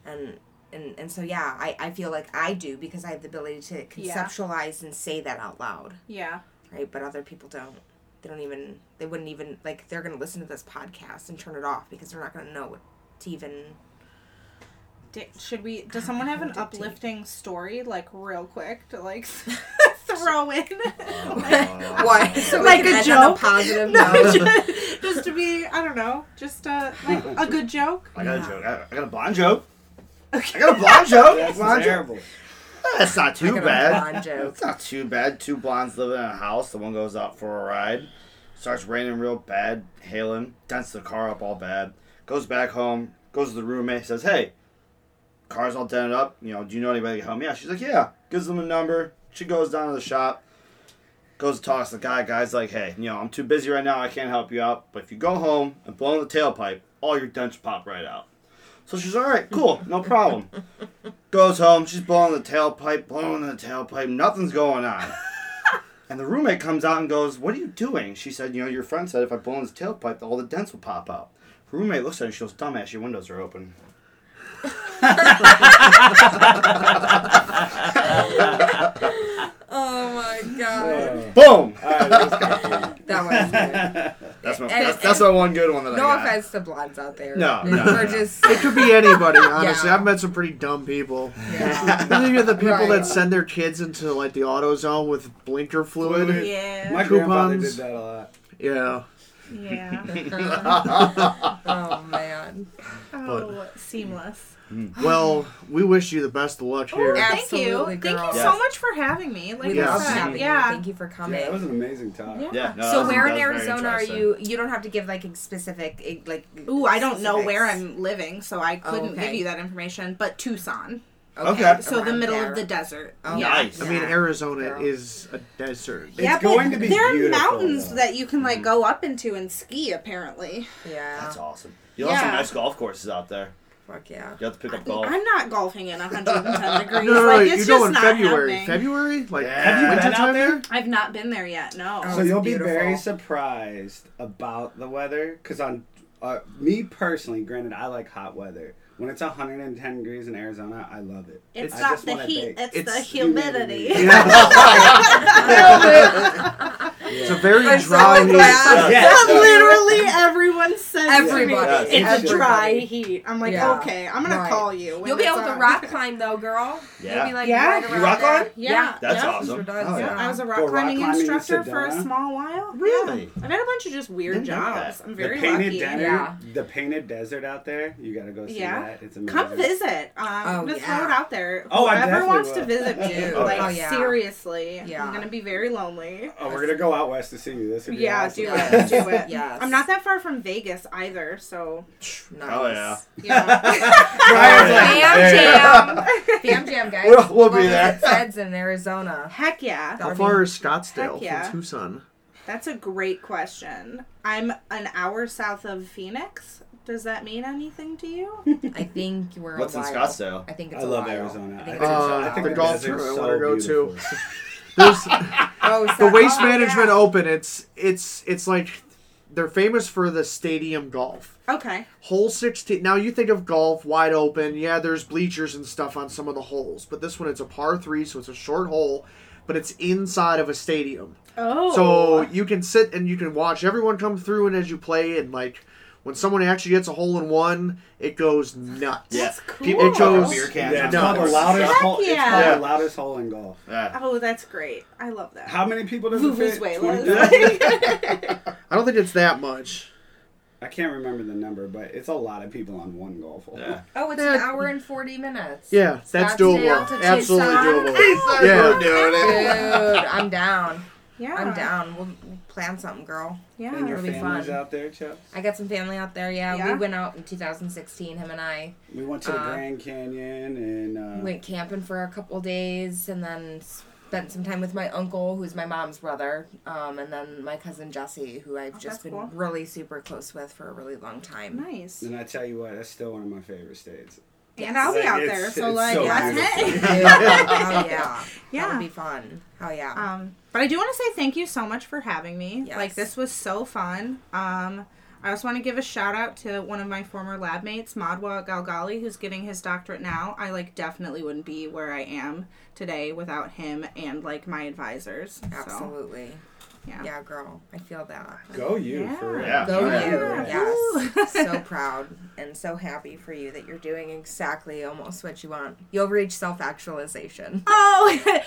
and. And, and so yeah, I, I feel like I do because I have the ability to Yeah. conceptualize and say that out loud. Yeah. right? But other people don't. They don't even. They wouldn't even like. They're gonna listen to this podcast and turn it off because they're not gonna know what to even. Should we? Does someone have an uplifting story, like real quick, to like [laughs] [laughs] throw in? Why? So Like we can a end on joke? positive no, note. just, just to be, I don't know, just uh, like a good joke. I got a Yeah. joke. I, I got a blonde joke. I got a blonde joke. [laughs] That's Blonde joke. That's not too bad. blonde. It's not too bad. Two blondes living in a house. The one goes out for a ride. Starts raining real bad. Hailing. Dents the car up all bad. Goes back home. Goes to the roommate. Says, "Hey, car's all dented up. You know, do you know anybody to get home?" Yeah. She's like, "Yeah." Gives them a number. She goes down to the shop. Goes to talk to the guy. Guy's like, "Hey, you know, I'm too busy right now. I can't help you out. But if you go home and blow in the tailpipe, all your dents pop right out." So she's all right, cool, no problem. [laughs] Goes home, she's blowing the tailpipe, blowing the tailpipe, nothing's going on. [laughs] And the roommate comes out and goes, What are you doing? She said, You know, your friend said if I blow in this tailpipe, all the dents will pop out. Her roommate looks at her she goes, Dumbass, your windows are open. [laughs] Oh my god, Boom! Alright, that was good. [laughs] that was good. That's my, And- that's, that's my one good one that I No got. offense to blondes out there. No, no, we're no. just. It could be anybody, [laughs] honestly. Yeah. I've met some pretty dumb people. Yeah. You know the people Right. that send their kids into like the AutoZone with blinker fluid. Fluid. Yeah, My grandfather Coupons. did that a lot. Yeah. Yeah. [laughs] oh man. Oh, seamless. Well, we wish you the best of luck Oh, here. thank Absolutely, you, thank you Yes. so much for having me. Like We I Yeah. said, yeah. Thank you for coming. Yeah, that was an amazing talk. Yeah. Yeah, no, so was- where in Arizona are you? You don't have to give like a specific eh, like. Ooh, I don't know where I'm living, so I couldn't okay. give you that information. But Tucson, Okay. so the middle there. of the desert. Oh, yeah. Nice. I mean, Arizona Girl. is a desert. It's going to be there are mountains though. that you can like go up into and ski. Apparently, Yeah. That's awesome. You have some nice golf courses out there. Fuck yeah. You have to pick up golf. I'm not golfing in 110 [laughs] degrees. No, no, no, like you it's go just in not February. happening. February? Like Yeah. Have you been wintertime out there? there? I've not been there yet. No. Oh, So you'll be very surprised about the weather because on uh, me personally, granted, I like hot weather. When it's 110 degrees in Arizona, I love it. it's I not just the heat; bake. it's, It's the humidity. [laughs] [laughs] It's a very I'm so dry heat. glad. Yeah. That's literally everyone says Everybody. to me, Yeah. it's a dry heat. I'm like, Yeah. okay, I'm gonna Right. call you. You'll be it's able to rock [laughs] climb though, girl. Yeah. You'll be like Yeah. right You rock there. climb? Yeah. That's yeah. awesome. Oh, Yeah, yeah. I was a rock Go rock climbing climbing in instructor for a small while. Really? Yeah. I've had a bunch of just weird Didn't jobs. I'm The very painted lucky. desert, Yeah. the painted desert out there. You gotta go see Yeah. That. It's amazing. Come visit. Um, Oh, just yeah. throw it out there. Oh, I Whoever definitely wants to visit [laughs] me, Dude. like Oh, yeah. seriously, Yeah. I'm gonna be very lonely. Oh, we're gonna go out west to see you. This would be Yeah, awesome. do it. Do it. [laughs] Yes. I'm not that far from Vegas either, so Nice. Oh, yeah. [laughs] yeah. Fam jam. Fam jam, guys. We'll- we'll be there. visit Feds in Arizona. Heck yeah. How That'd far be- is Scottsdale Heck yeah. from Tucson? That's a great question. I'm an hour south of Phoenix. Does that mean anything to you? I think we're What's in while. Scottsdale? I think it's I a love while. Arizona. I I think think, it's Uh. I think the the golf desert's tournament I wanna go to. beautiful. [laughs] There's [laughs] Oh, the Waste oh, Management yeah. Open. It's it's it's like they're famous for the stadium golf. Okay. Hole 16. Now you think of golf wide open. Yeah, there's bleachers and stuff on some of the holes, but this one it's a par 3, so it's a short hole, but it's inside of a stadium. Oh. So you can sit and you can watch everyone come through and as you play and like when someone actually gets a hole in one, it goes nuts. Yeah. That's cool. People It goes- beer cans. Yeah, it's No, called the loudest Heck hole. It's yeah. called the loudest hole in golf. Yeah. Oh, that's great. I love that. How many people does it fit? Vuvuzelas. [laughs] 20,000? I don't think it's that much. I can't remember the number, but it's a lot of people on one golf hole. Yeah. [laughs] Oh, it's an hour and 40 minutes. Yeah, that's Scottsdale doable. to Absolutely Tucson. doable. We're Yeah. doing Dude. I'm down. Yeah. I'm down. We'll we'll plan something, girl. Yeah. And your It'll be family's fun. out there, Chuck? I got some family out there. Yeah, Yeah? we went out in 2016. Him and I We went to the Uh, Grand Canyon and uh, went camping for a couple days, and then spent spent some time with my uncle, who's my mom's brother, um, and then my cousin Jesse, who I've Oh, just been cool. really super close with for a really long time. Nice. And I tell you what, that's still one of my favorite states. And I'll be Like, out there, so like, so [laughs] let's beautiful. hang. [laughs] oh yeah, Yeah. that'll be fun. Oh yeah. Um, but I do want to say thank you so much for having me. Yes. Like this was so fun. Um, I also want to give a shout out to one of my former lab mates, Madwa Galgali, who's getting his doctorate now. I like definitely wouldn't be where I am today without him and like my advisors. So, Absolutely. Yeah. Yeah, girl, I feel that. Go you Yeah. for real. Yeah. Go Yeah. you. Yes. so proud and so happy for you that you're doing exactly almost what you want. You'll reach self actualization. [laughs] Oh,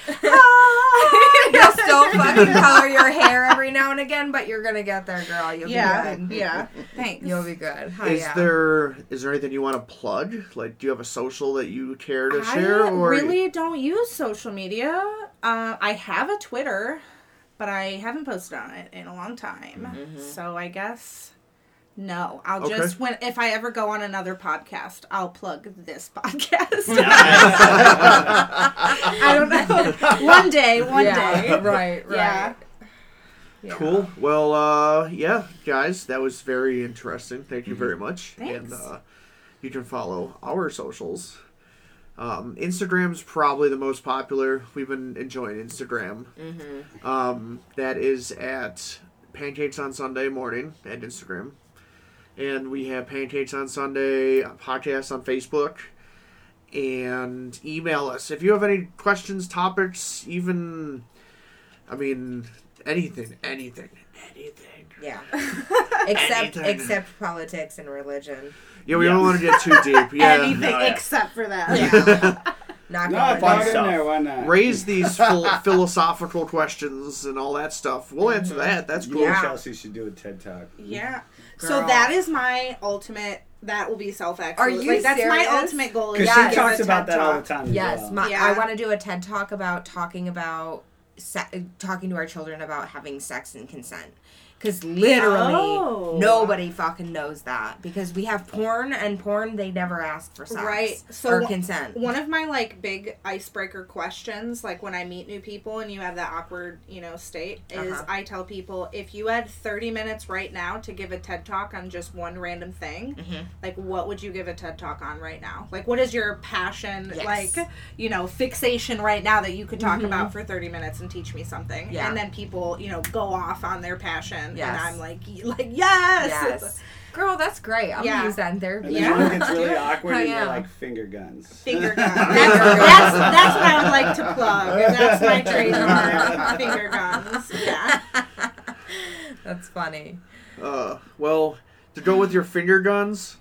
You'll [laughs] still fucking color your hair every now and again, but you're gonna get there, girl. You'll yeah, be good. yeah. Thanks. You'll be good. Oh, is yeah. there is there anything you want to plug? Like, do you have a social that you care to share? I or really don't use social media. Uh, I have a Twitter, but I haven't posted on it in a long time. So I guess no. I'll Okay. just when if I ever go on another podcast, I'll plug this [laughs] podcast. I don't know. one day, one yeah, day. [laughs] Right, right. Yeah. Yeah. Cool. Well, uh, yeah, guys, that was very interesting. Thank you very much. Thanks. And uh, you can follow our socials. Um, Instagram's probably the most popular. We've been enjoying Instagram. Mm-hmm. Um, that is at Pancakes on Sunday morning at Instagram. And we have Pancakes on Sunday podcast on Facebook. And email us if you have any questions, topics, even, I mean, anything, anything, anything. Yeah. [laughs] except Anything. except politics and religion. Yeah, we Yeah. don't want to get too deep. [laughs] Yeah. Anything No, yeah. except for that. Yeah. [laughs] Not No, going throw fun it in there. Why not? Raise these phil- [laughs] philosophical questions and all that stuff. We'll answer mm-hmm. that. That's You cool. Yeah. Chelsea should do a TED talk. Yeah. So that is my ultimate. That will be self Are you Like, that's my ultimate goal. is Because to Yeah. she give a talks about TED that all the time. as Yes, well. my, Yeah. I want to do a TED talk about talking about se- talking to our children about having sex and consent. Because literally Oh. nobody fucking knows that. Because we have porn and porn they never ask for sex Right. So or consent. One of my like big icebreaker questions, like when I meet new people and you have that awkward, you know, state, is Uh-huh. I tell people if you had 30 minutes right now to give a TED talk on just one random thing, Mhm. like what would you give a TED talk on right now? Like what is your passion, Yes. like, you know, fixation right now that you could talk Mhm. about for 30 minutes and teach me something? Yeah. And then people, you know, go off on their passion Yes. and I'm like, like yes. Yes. Girl, that's great. I'm Yeah. gonna use that in therapy. And then Yeah. one gets really awkward and yeah. you're like finger guns. Finger [laughs] guns. That's, that's, that's what I would like to plug. That's my trademark. [laughs] Finger guns. Yeah. That's funny. Uh, well, to go with your finger guns,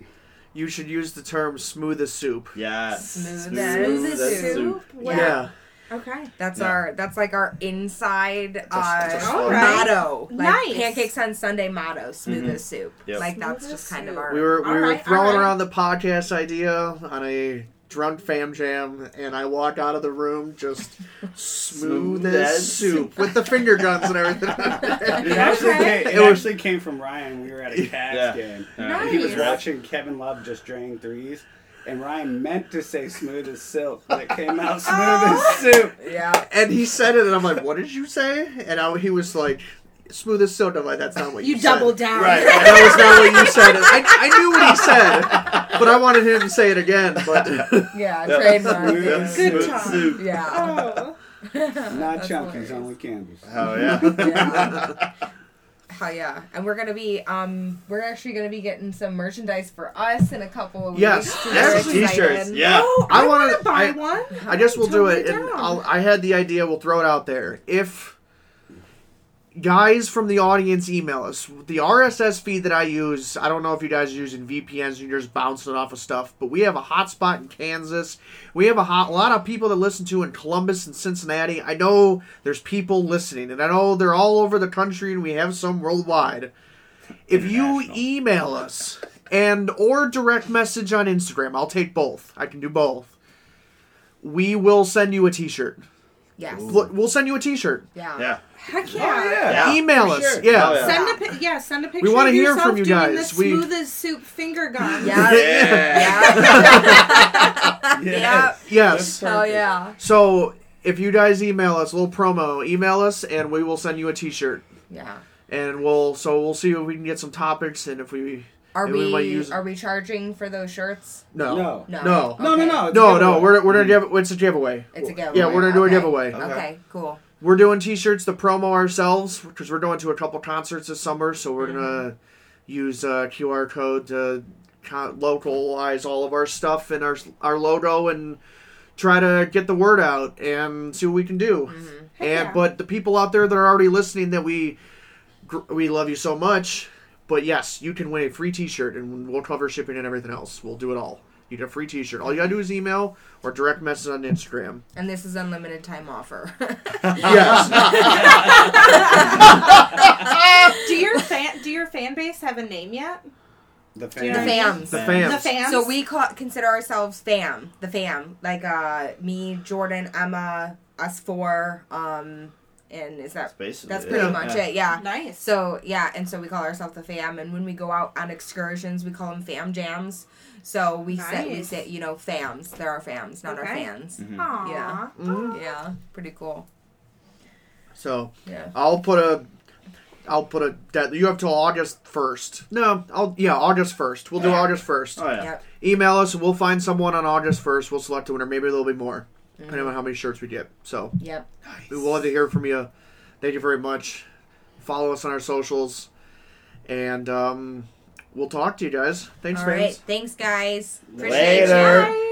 you should use the term smooth as soup. Yes. Smooth as as soup. Yeah. Yeah. Okay. That's Yeah. our that's like our inside uh, it's a slogan. Alright. motto. Like Nice. pancakes on Sunday motto, smooth Mhm. as soup. Yep. Like that's Smooth just as kind of our We were we were Alright, throwing alright. around the podcast idea on a drunk fam jam, and I walk out of the room just smooth, Smooth as as soup with the finger guns and everything. It actually, came, it It actually came from Ryan. We were at a Cavs Yeah. game. Yeah. And he was watching Kevin Love just drain threes. And Ryan meant to say smooth as silk, but it came out [laughs] smooth as soup. Yeah. and he said it, and I'm like, "What did you say?" And I, he was like, "Smooth as silk." I'm like, "That's not what you, You said." doubled down. Right. That was not what you said. I, I knew what he said, but I wanted him to say it again. But [laughs] Yeah, Yep. trademark. Smooth as Good Smooth time. soup. Yeah. Oh. Not [laughs] That's chunkies, only candies. Oh yeah. Yeah. Hell yeah. And we're gonna be um we're actually gonna be getting some merchandise for us in a couple of Yes. weeks. Yes, We're T-shirts. excited. Yeah. Oh, I I, wanna- buy I- one. I guess we'll do it. Totally And. I'll, I had the idea. We'll throw it out there. If guys from the audience email us, the RSS feed that I use, I don't know if you guys are using VPNs and you're just bouncing off of stuff, but we have a hotspot in Kansas. We have a, hot, a lot of people that listen to in Columbus and Cincinnati. I know there's people listening, and I know they're all over the country, and we have some worldwide. If you email us and or direct message on Instagram, I'll take both. I can do both. We will send you a T-shirt. Yes. Look, We'll send you a T-shirt. Yeah. Yeah. Heck yeah. Oh, yeah. Yeah, Email us. sure. Yeah. Oh, yeah. Send a pi- yeah, send a picture. We wanna hear from you doing guys. The We- smooth as soup finger gun. Yeah. Yeah. Yeah. Yes. Yes. Hell yeah. So if you guys email us, a little promo, email us, and we will send you a T-shirt. Yeah. And we'll so we'll see if we can get some topics and if we Are we we, use- are we charging for those shirts? no No. No. No. No, no, no. no no we're we're gonna mm. give it's a giveaway. It's a giveaway. Yeah, we're gonna do a Okay. giveaway. Okay, cool. We're doing T-shirts to promo ourselves because we're going to a couple concerts this summer, so we're gonna use uh, QR code to co- localize all of our stuff and our our logo and try to get the word out and see what we can do. And yeah. but the people out there that are already listening that we we love you so much. But yes, you can win a free T-shirt and we'll cover shipping and everything else. We'll do it all. You get a free T-shirt. All you gotta do is email or direct message on Instagram. And this is unlimited time offer. [laughs] Yes. [laughs] do your fan do your fan base have a name yet? The Do you the know fan. what I mean? fams. the Fam. fans. The fans. So we call, consider ourselves fam, the fam. Like uh me, Jordan, Emma, us four, um, and is that That's that's pretty Yeah. much Yeah. it, yeah. nice. So yeah, and so we call ourselves the fam, and when we go out on excursions, we call them fam jams. So we say we Nice. say you know fams. They're our fams, not our Okay. fans. Mhm. Aww. Yeah. Mhm. Yeah, pretty cool. So Yeah. I'll put a, I'll put a that you have till August first. No, I'll yeah August first. We'll do Yeah. August first. Oh yeah. Yep. Email us. And we'll find someone on August first. We'll select a winner. Maybe there'll be more, depending Mm-hmm. on how many shirts we get. So Yep. we would love to hear from you. Thank you very much. Follow us on our socials, and um, we'll talk to you guys. Thanks, All fans. right. Thanks, guys. Appreciate Later. you.